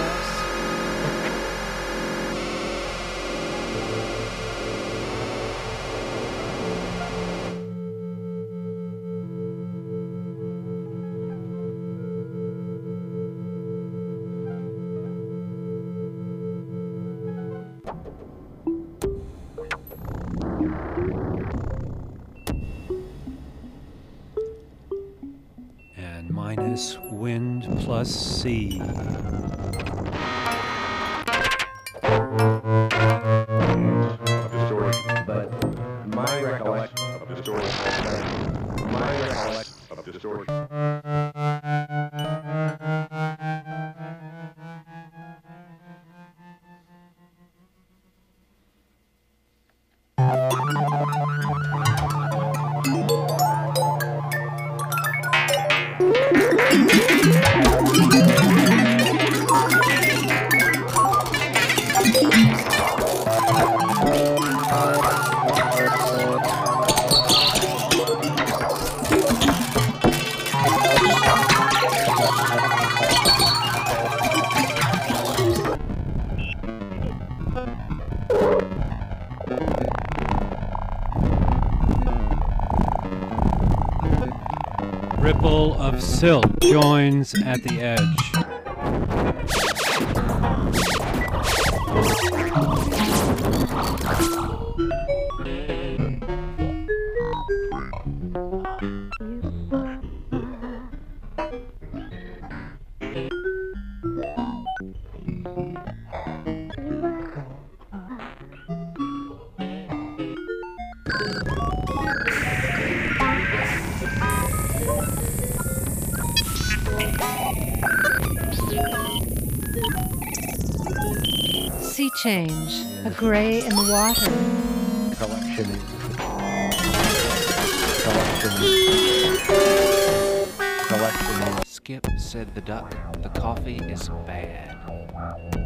Silk joins at the edge. Change, a gray in the water. Collection. Collection. Collection. Skip said the duck, the coffee is bad.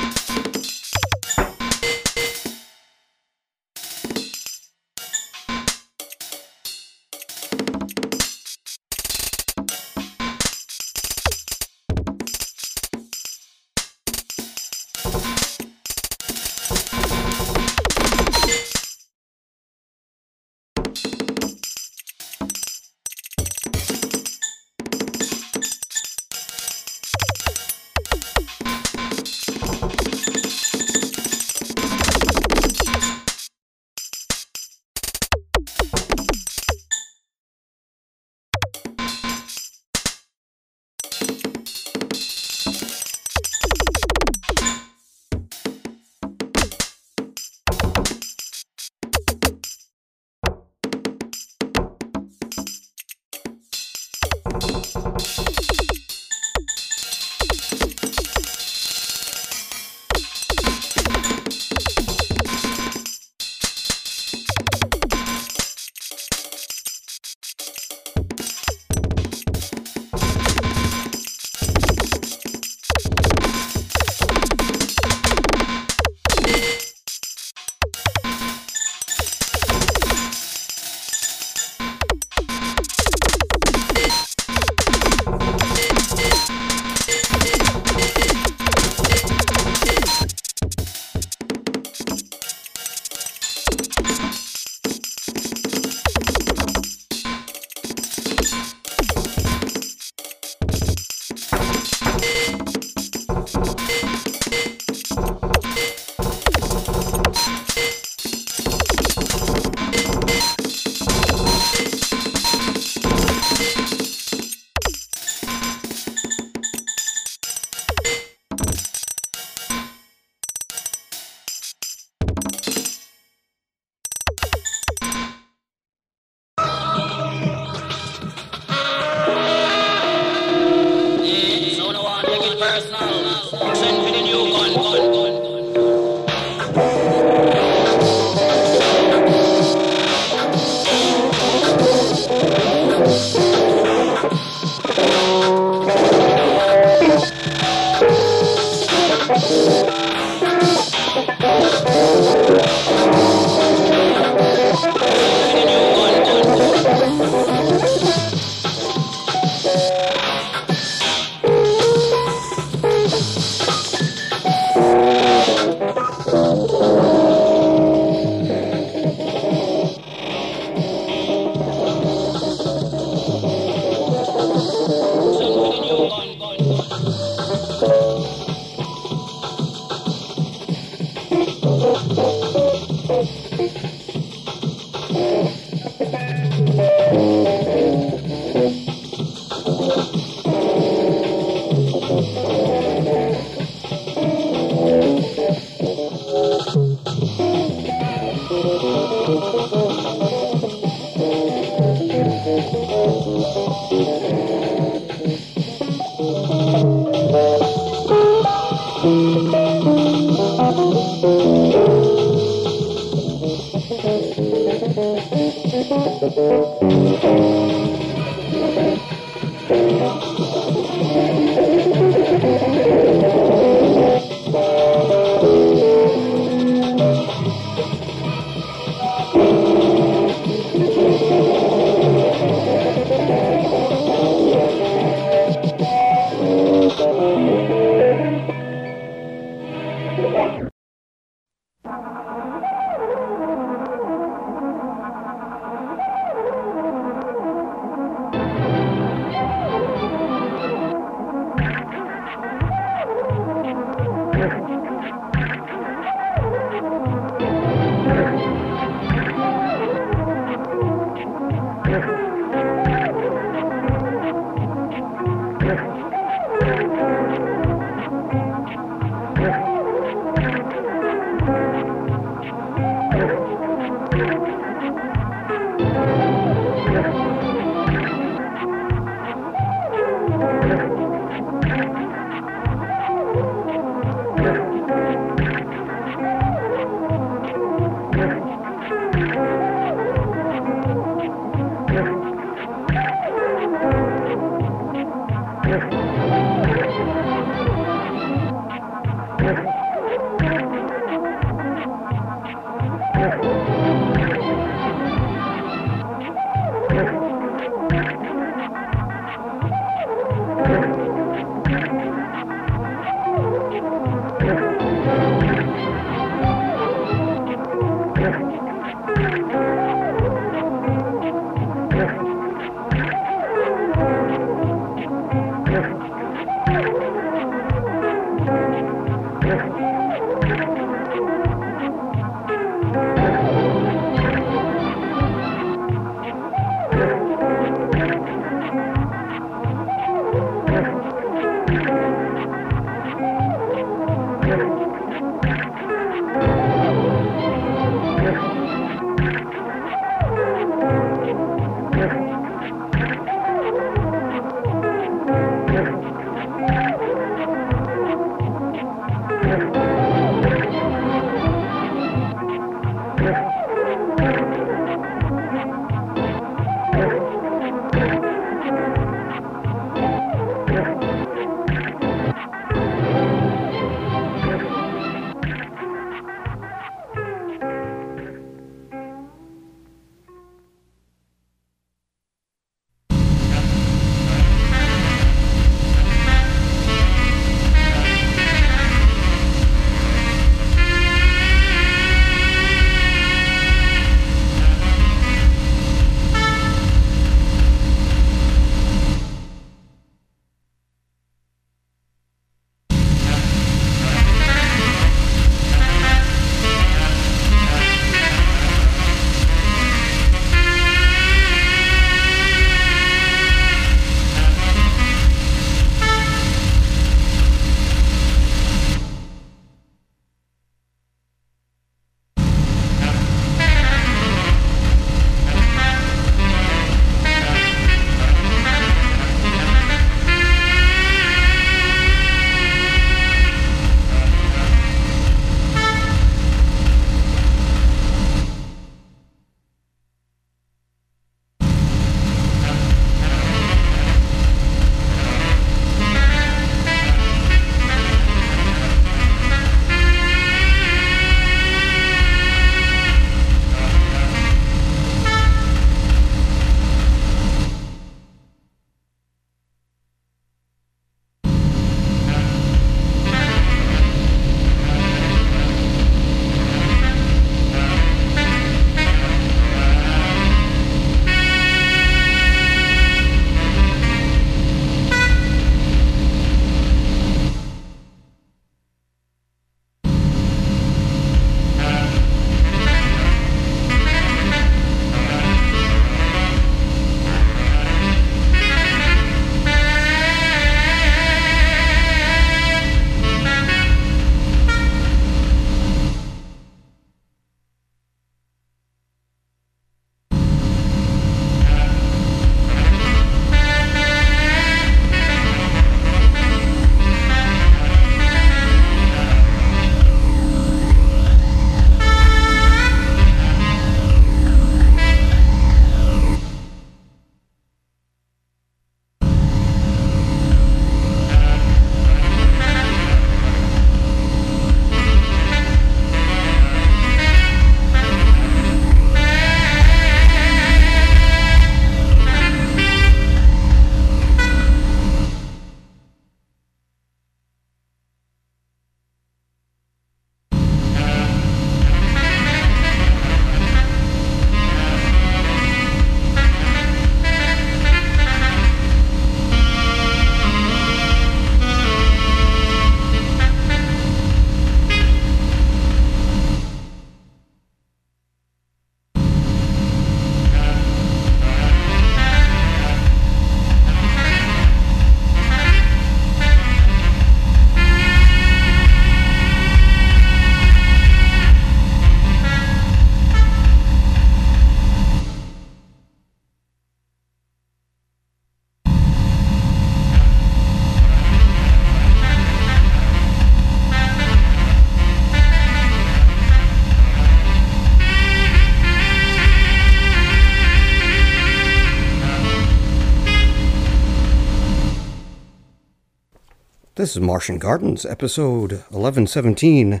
This is Martian Gardens, episode 1117,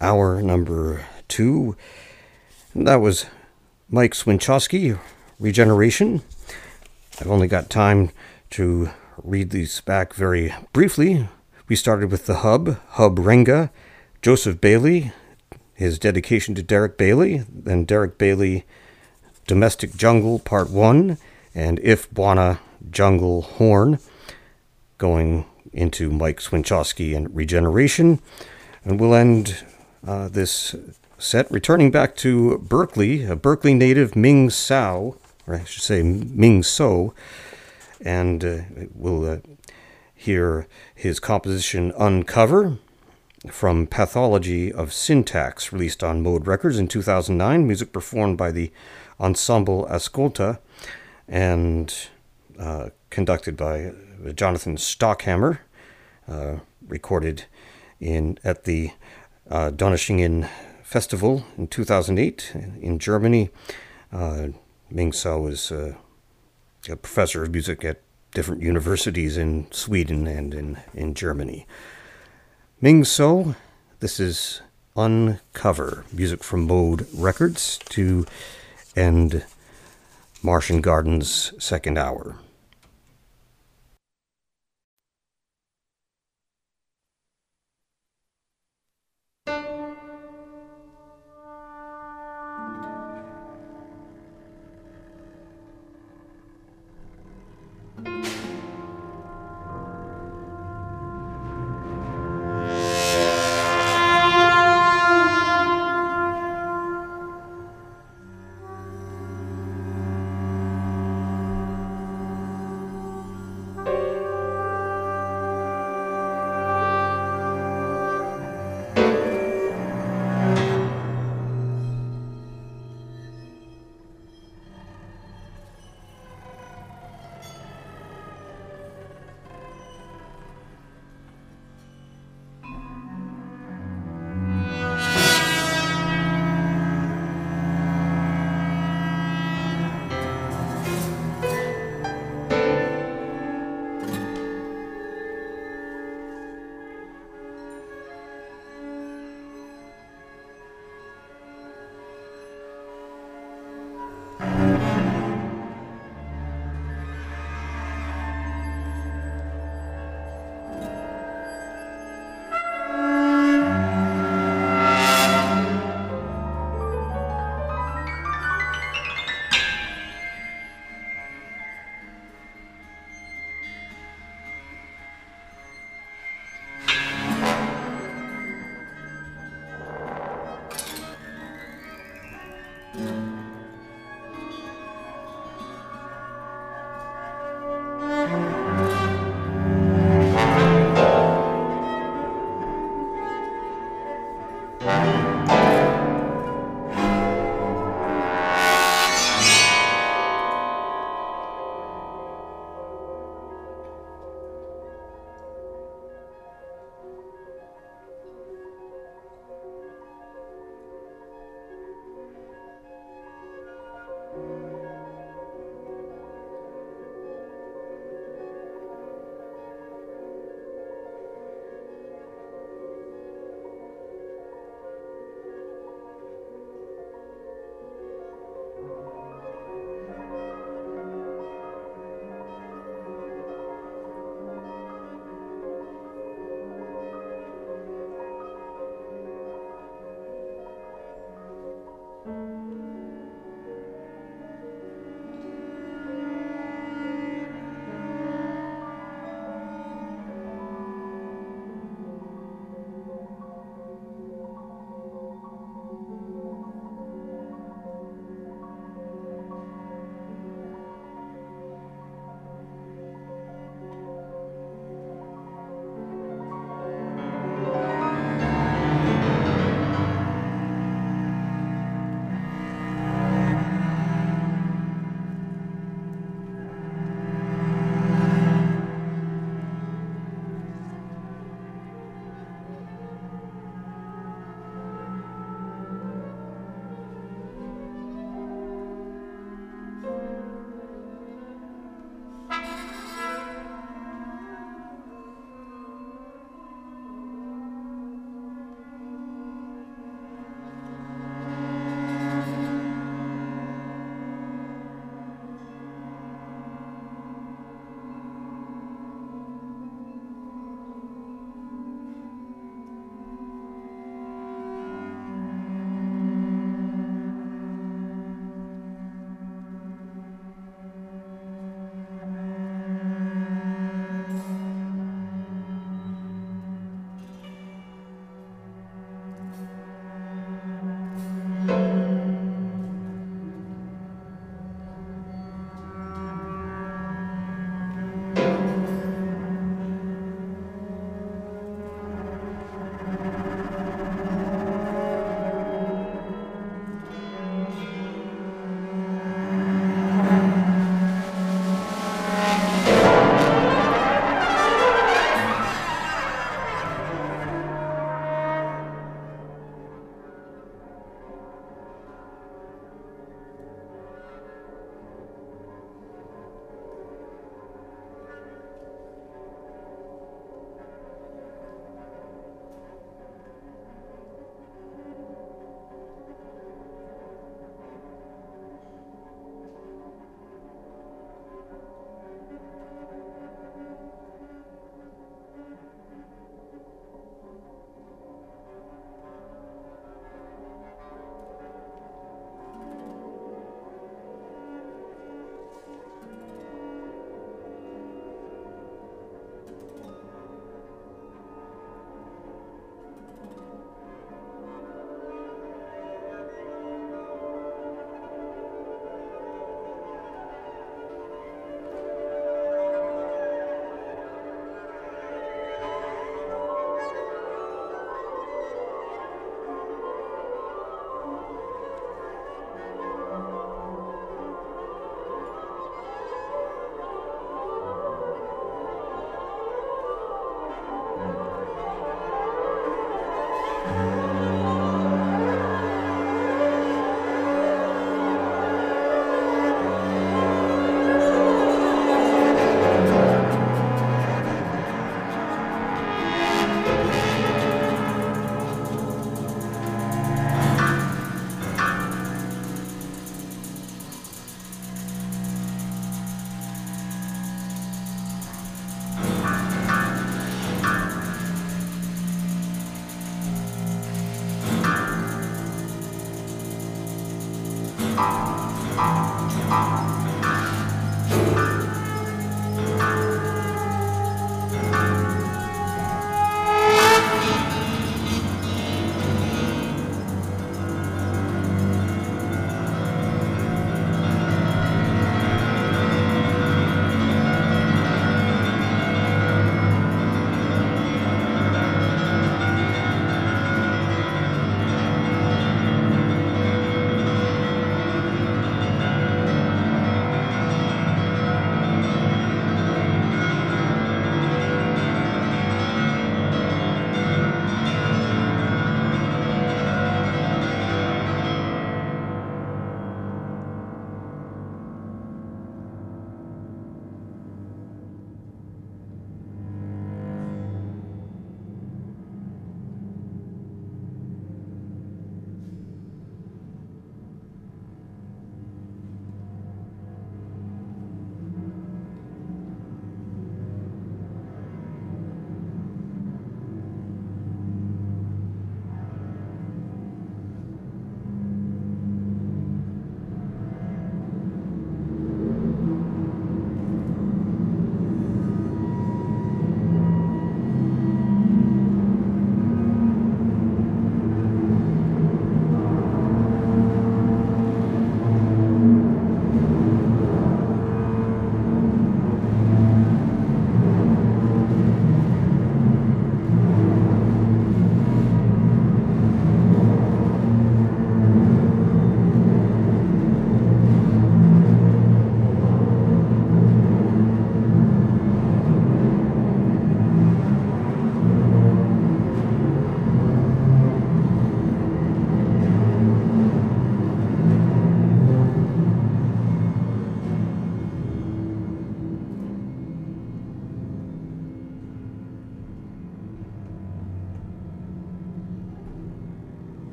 hour number two. And that was Mike Swinchowski, Regeneration. I've only got time to read these back very briefly. We started with the Hub, Hub Renga, Joseph Bailey, his dedication to Derek Bailey, then Derek Bailey, Domestic Jungle Part 1, and If Bwana Jungle Horn, going into Mike Swinchowski and Regeneration. And we'll end uh, this set returning back to Berkeley, a Berkeley native Ming Sao, or I should say Ming So, and uh, we'll uh, hear his composition Uncover from Pathology of Syntax, released on Mode Records in 2009, music performed by the Ensemble Ascolta and uh, conducted by Jonathan Stockhammer, uh, recorded in at the uh, Festival in 2008 in Germany. Uh, Ming Tsao was uh, a professor of music at different universities in Sweden and in, in Germany. Ming Tsao, this is Uncover, music from Mode Records to end Martian Gardens' second hour.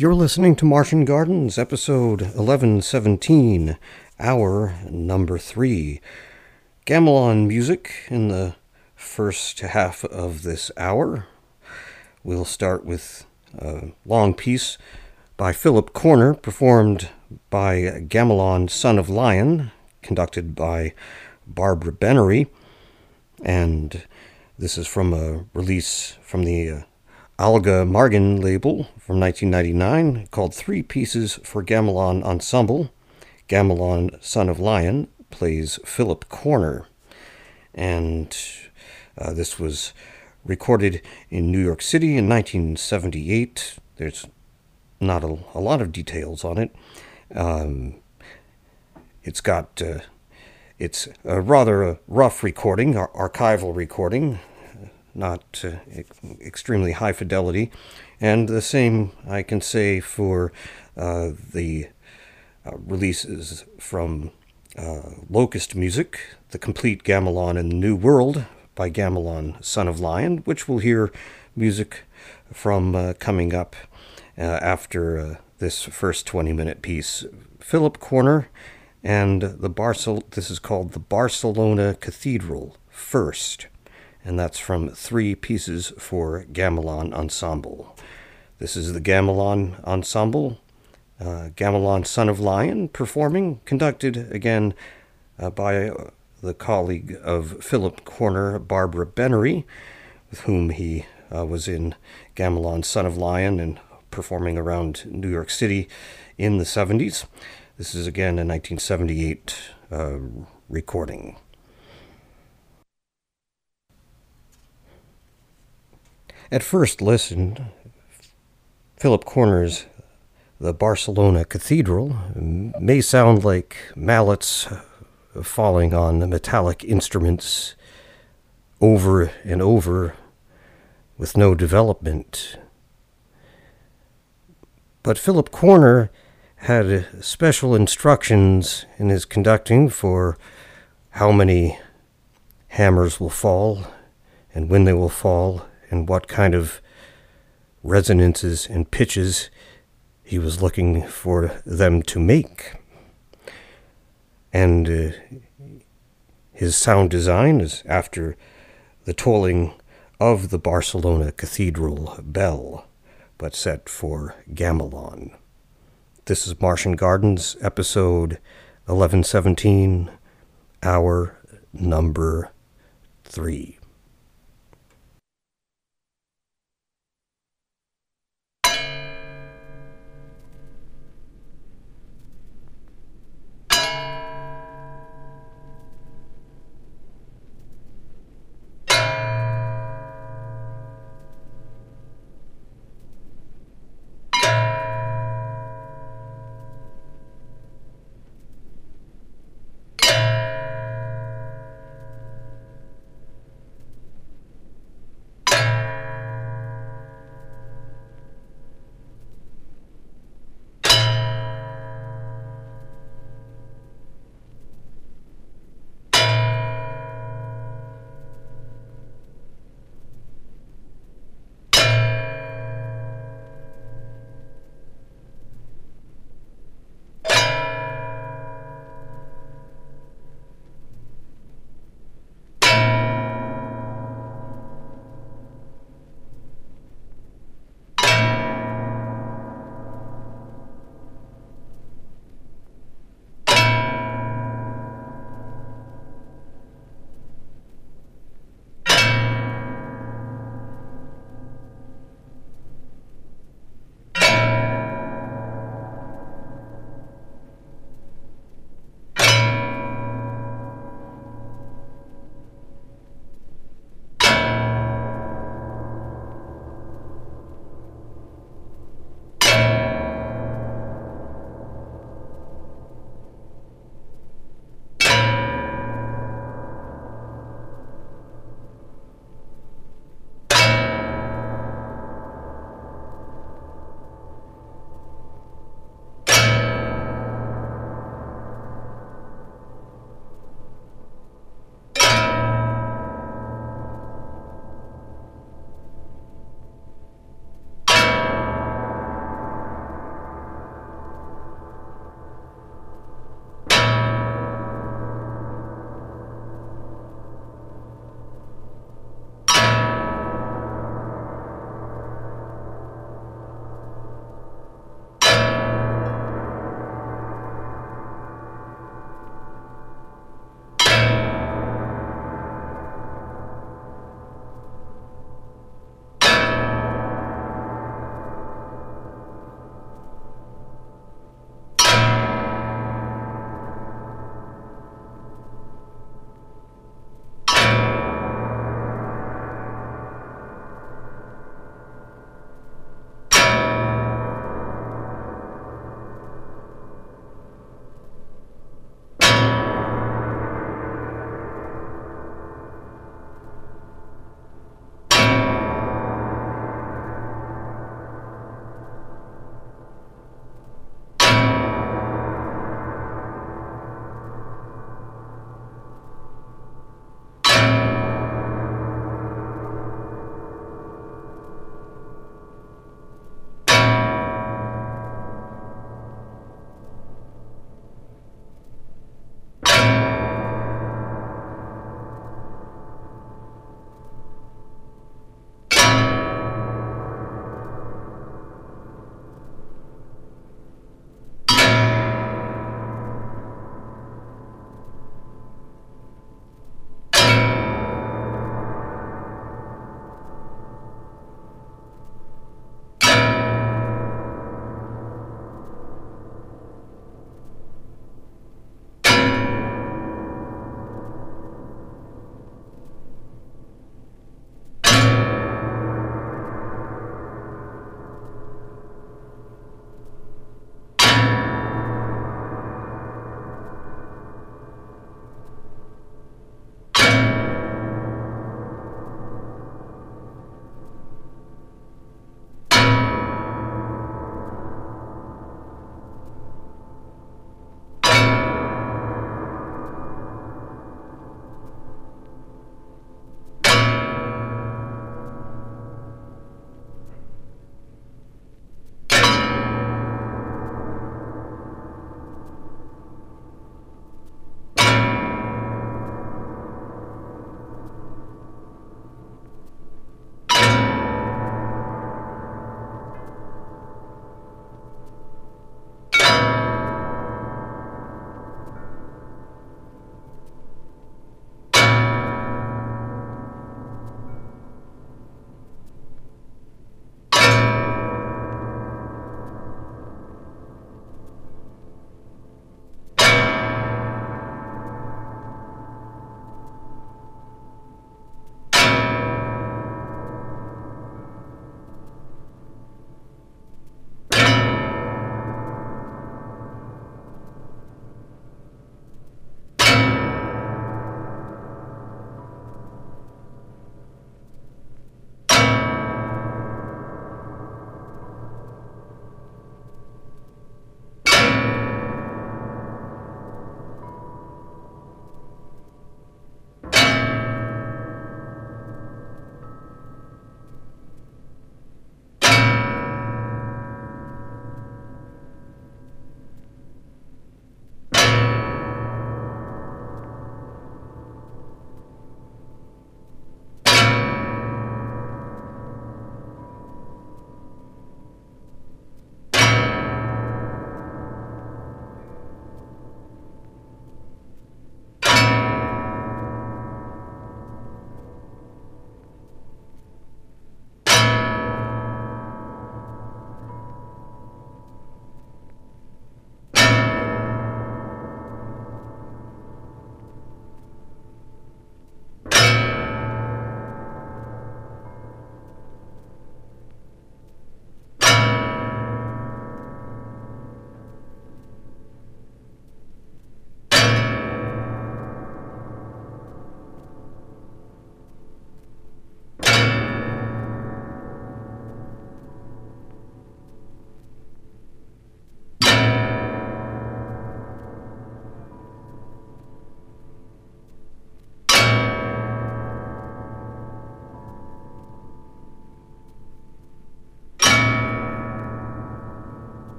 You're listening to Martian Gardens, episode 1117, hour number three. Gamelan music in the first half of this hour. We'll start with a long piece by Philip Corner, performed by Gamelan Son of Lion, conducted by Barbara Benary. And this is from a release from the uh, Alga Marghen label from 1999 called Three Pieces for Gamelan Ensemble. Gamelan Son of Lion plays Philip Corner. And uh, this was recorded in New York City in 1978. There's not a, a lot of details on it. Um, it's got, uh, it's a rather a rough recording, ar- archival recording, not uh, extremely high fidelity. And the same I can say for uh, the uh, releases from uh, Locust Music, The Complete Gamelan in the New World by Gamelan Son of Lion, which we'll hear music from uh, coming up uh, after this first 20 minute piece. Philip Corner and the Barcel- this is called the Barcelona Cathedral First and that's from Three Pieces for Gamelan Ensemble. This is the Gamelan Ensemble, uh, Gamelan Son of Lion, performing, conducted again uh, by the colleague of Philip Corner, Barbara Benary, with whom he uh, was in Gamelan Son of Lion and performing around New York City in the 70s. This is again a 1978 uh, recording. At first listen, Philip Corner's The Barcelona Cathedral may sound like mallets falling on metallic instruments over and over, with no development. But Philip Corner had special instructions in his conducting for how many hammers will fall and when they will fall and what kind of resonances and pitches he was looking for them to make. And uh, his sound design is after the tolling of the Barcelona Cathedral bell, but set for gamelan. This is Martian Gardens, episode 1117, hour number three.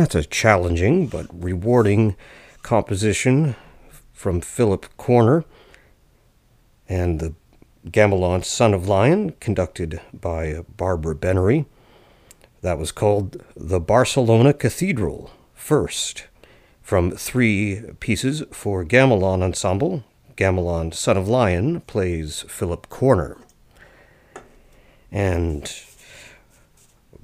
That's a challenging but rewarding composition from Philip Corner and the Gamelan Son of Lion, conducted by Barbara Benary. That was called The Barcelona Cathedral First, from three pieces for Gamelan Ensemble. Gamelan Son of Lion plays Philip Corner. And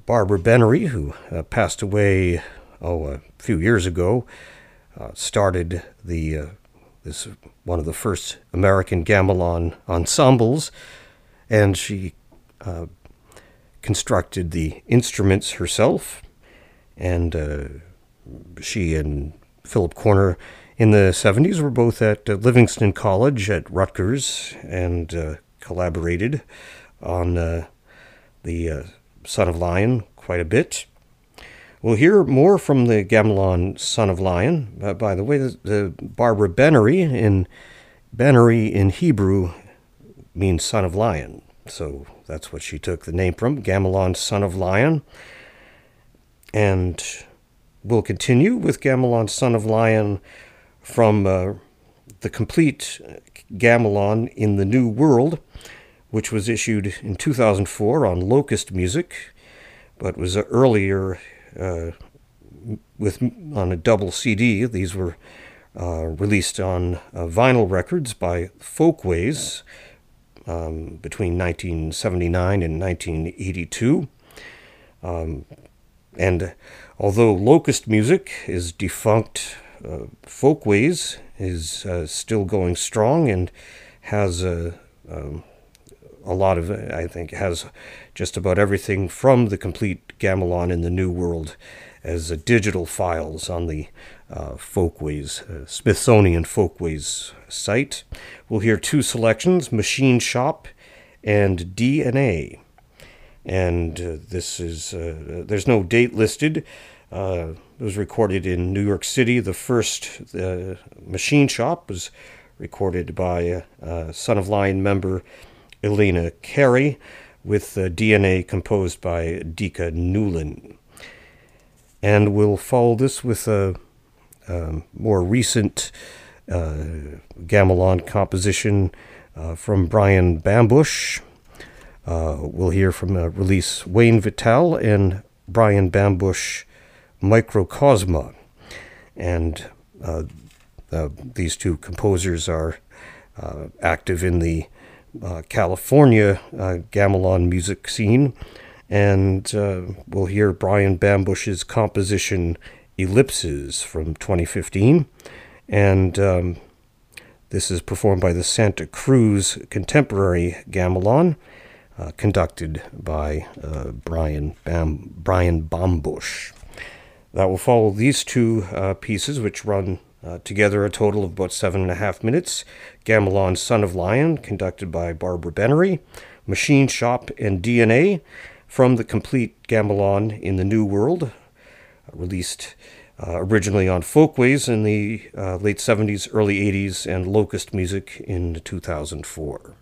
Barbara Benary, who uh, passed away oh a few years ago, uh, started the uh, this one of the first American gamelan ensembles, and she uh, constructed the instruments herself, and uh, she and Philip Corner in the 70s were both at uh, Livingston College at Rutgers and uh, collaborated on the Son of Lion quite a bit. We'll hear more from the Gamelan Son of Lion. Uh, by the way, the, the Barbara Benary in Benary in Hebrew means son of lion. So that's what she took the name from, Gamelan Son of Lion. And we'll continue with Gamelan Son of Lion from uh, the complete Gamelan in the New World, which was issued in 2004 on Locust Music, but was earlier uh, with on a double CD. These were uh, released on uh, vinyl records by Folkways um, between 1979 and 1982. Um, and although Locust Music is defunct, uh, Folkways is still going strong and has a, um, a lot of, I think, has just about everything from the complete gamelan in the New World as uh, digital files on the uh, Folkways, uh, Smithsonian Folkways site. We'll hear two selections Machine Shop and DNA. And uh, this is, uh, there's no date listed. Uh, it was recorded in New York City. The first Machine Shop was recorded by Son of Lion member Elena Carey with DNA composed by Dika Newlin. And we'll follow this with a, a more recent uh, gamelan composition uh, from Brian Baumbusch. Uh, we'll hear from a release Wayne Vitale and Brian Baumbusch Microcosma. And uh, uh, these two composers are uh, active in the uh, California uh, gamelan music scene, and uh, we'll hear Brian Baumbusch's composition Ellipses from 2015, and um, this is performed by the Santa Cruz Contemporary Gamelan, uh, conducted by uh, Brian Bam- Brian Baumbusch. That will follow these two pieces, which run uh, together a total of about seven and a half minutes. Gamelan Son of Lion, conducted by Barbara Benary, Machine Shop and DNA from the complete Gamelan in the New World, uh, released uh, originally on Folkways in the uh, late 70s, early 80s, and Locust Music in 2004.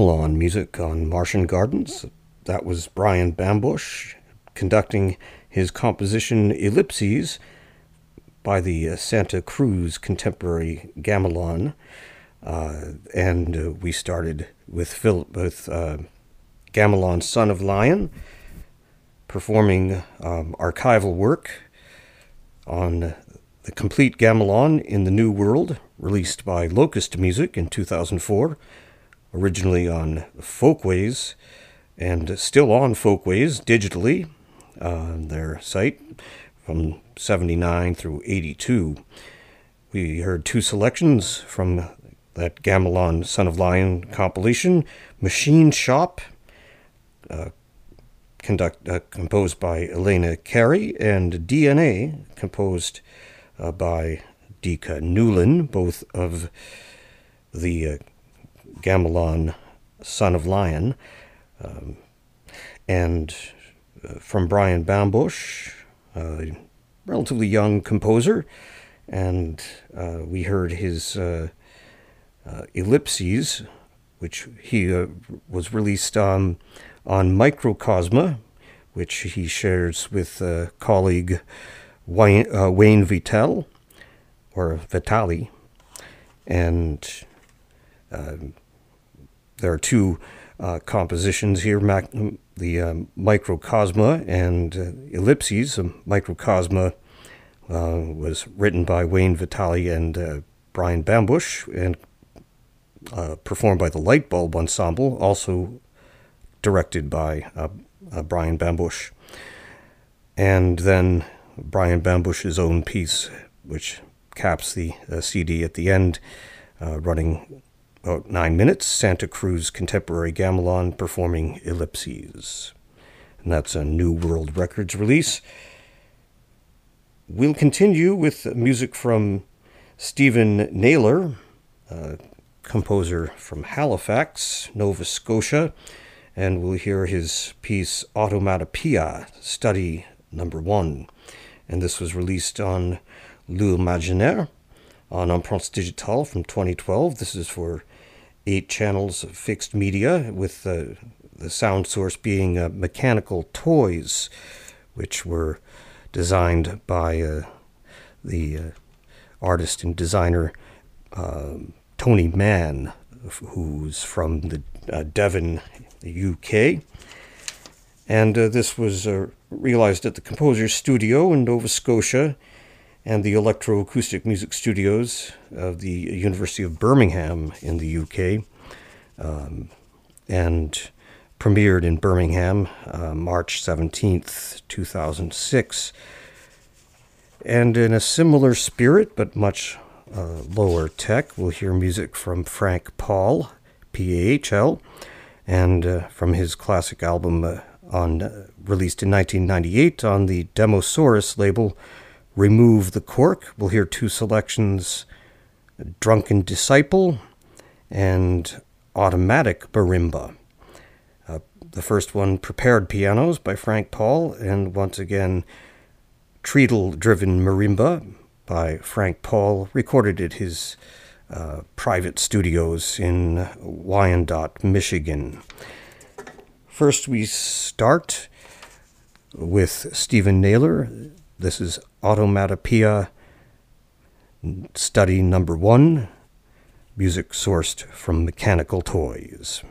Gamelan music on Martian Gardens. That was Brian Baumbusch conducting his composition Ellipses by the uh, Santa Cruz Contemporary Gamelan. Uh, and uh, we started with, Phil, with uh, Son of Lion performing um, archival work on the complete gamelan in the New World, released by Locust Music in 2004 originally on Folkways and still on Folkways digitally, on their site from 79 through 82. We heard two selections from that Gamelan Son of Lion compilation Machine Shop, uh, conduct, uh, composed by Elena Carey, and DNA, composed uh, by Dika Newlin, both of the uh, Gamelan, Son of Lion, um, and uh, from Brian Baumbusch, a relatively young composer, and uh, we heard his uh, uh Ellipses, which he uh, was released on on Microcosma, which he shares with uh, colleague Wayne, Wayne Vitale, or Vitali, and um, there are two uh, compositions here mac- the um, Microcosma and uh, Ellipses. Um, Microcosma uh, was written by Wayne Vitale and uh, Brian Baumbusch and uh, performed by the Lightbulb Ensemble, also directed by uh, Brian Baumbusch. And then Brian Baumbusch's own piece, which caps the CD at the end, running about nine minutes, Santa Cruz Contemporary Gamelan performing Ellipses. And that's a New World Records release. We'll continue with music from Stephen Naylor, a composer from Halifax, Nova Scotia, and we'll hear his piece Automatopoeia, study number one. And this was released on L'Imaginaire on Empreintes Digitales from 2012. This is for eight channels of fixed media, with the, the sound source being uh, mechanical toys, which were designed by uh, the uh, artist and designer um, Tony Mann, who's from the uh, Devon, the UK. And uh, this was realized at the Composer's Studio in Nova Scotia and the Electroacoustic Music Studios of the University of Birmingham in the UK, um, and premiered in Birmingham uh, March 17th, 2006. And in a similar spirit, but much uh, lower tech, we'll hear music from Frank Pahl, P-A-H-L, and uh, from his classic album uh, on uh, released in 1998 on the Demosaurus label, Remove the Cork. We'll hear two selections Drunken Disciple and Automatic Marimba. Uh, the first one, Prepared Pianos by Frank Pahl, and once again, Treadle Driven Marimba by Frank Pahl, recorded at his uh, private studios in Wyandotte, Michigan. First, we start with Stephen Naylor. This is Automatopoeia Study Number One, music sourced from Mechanical Toys.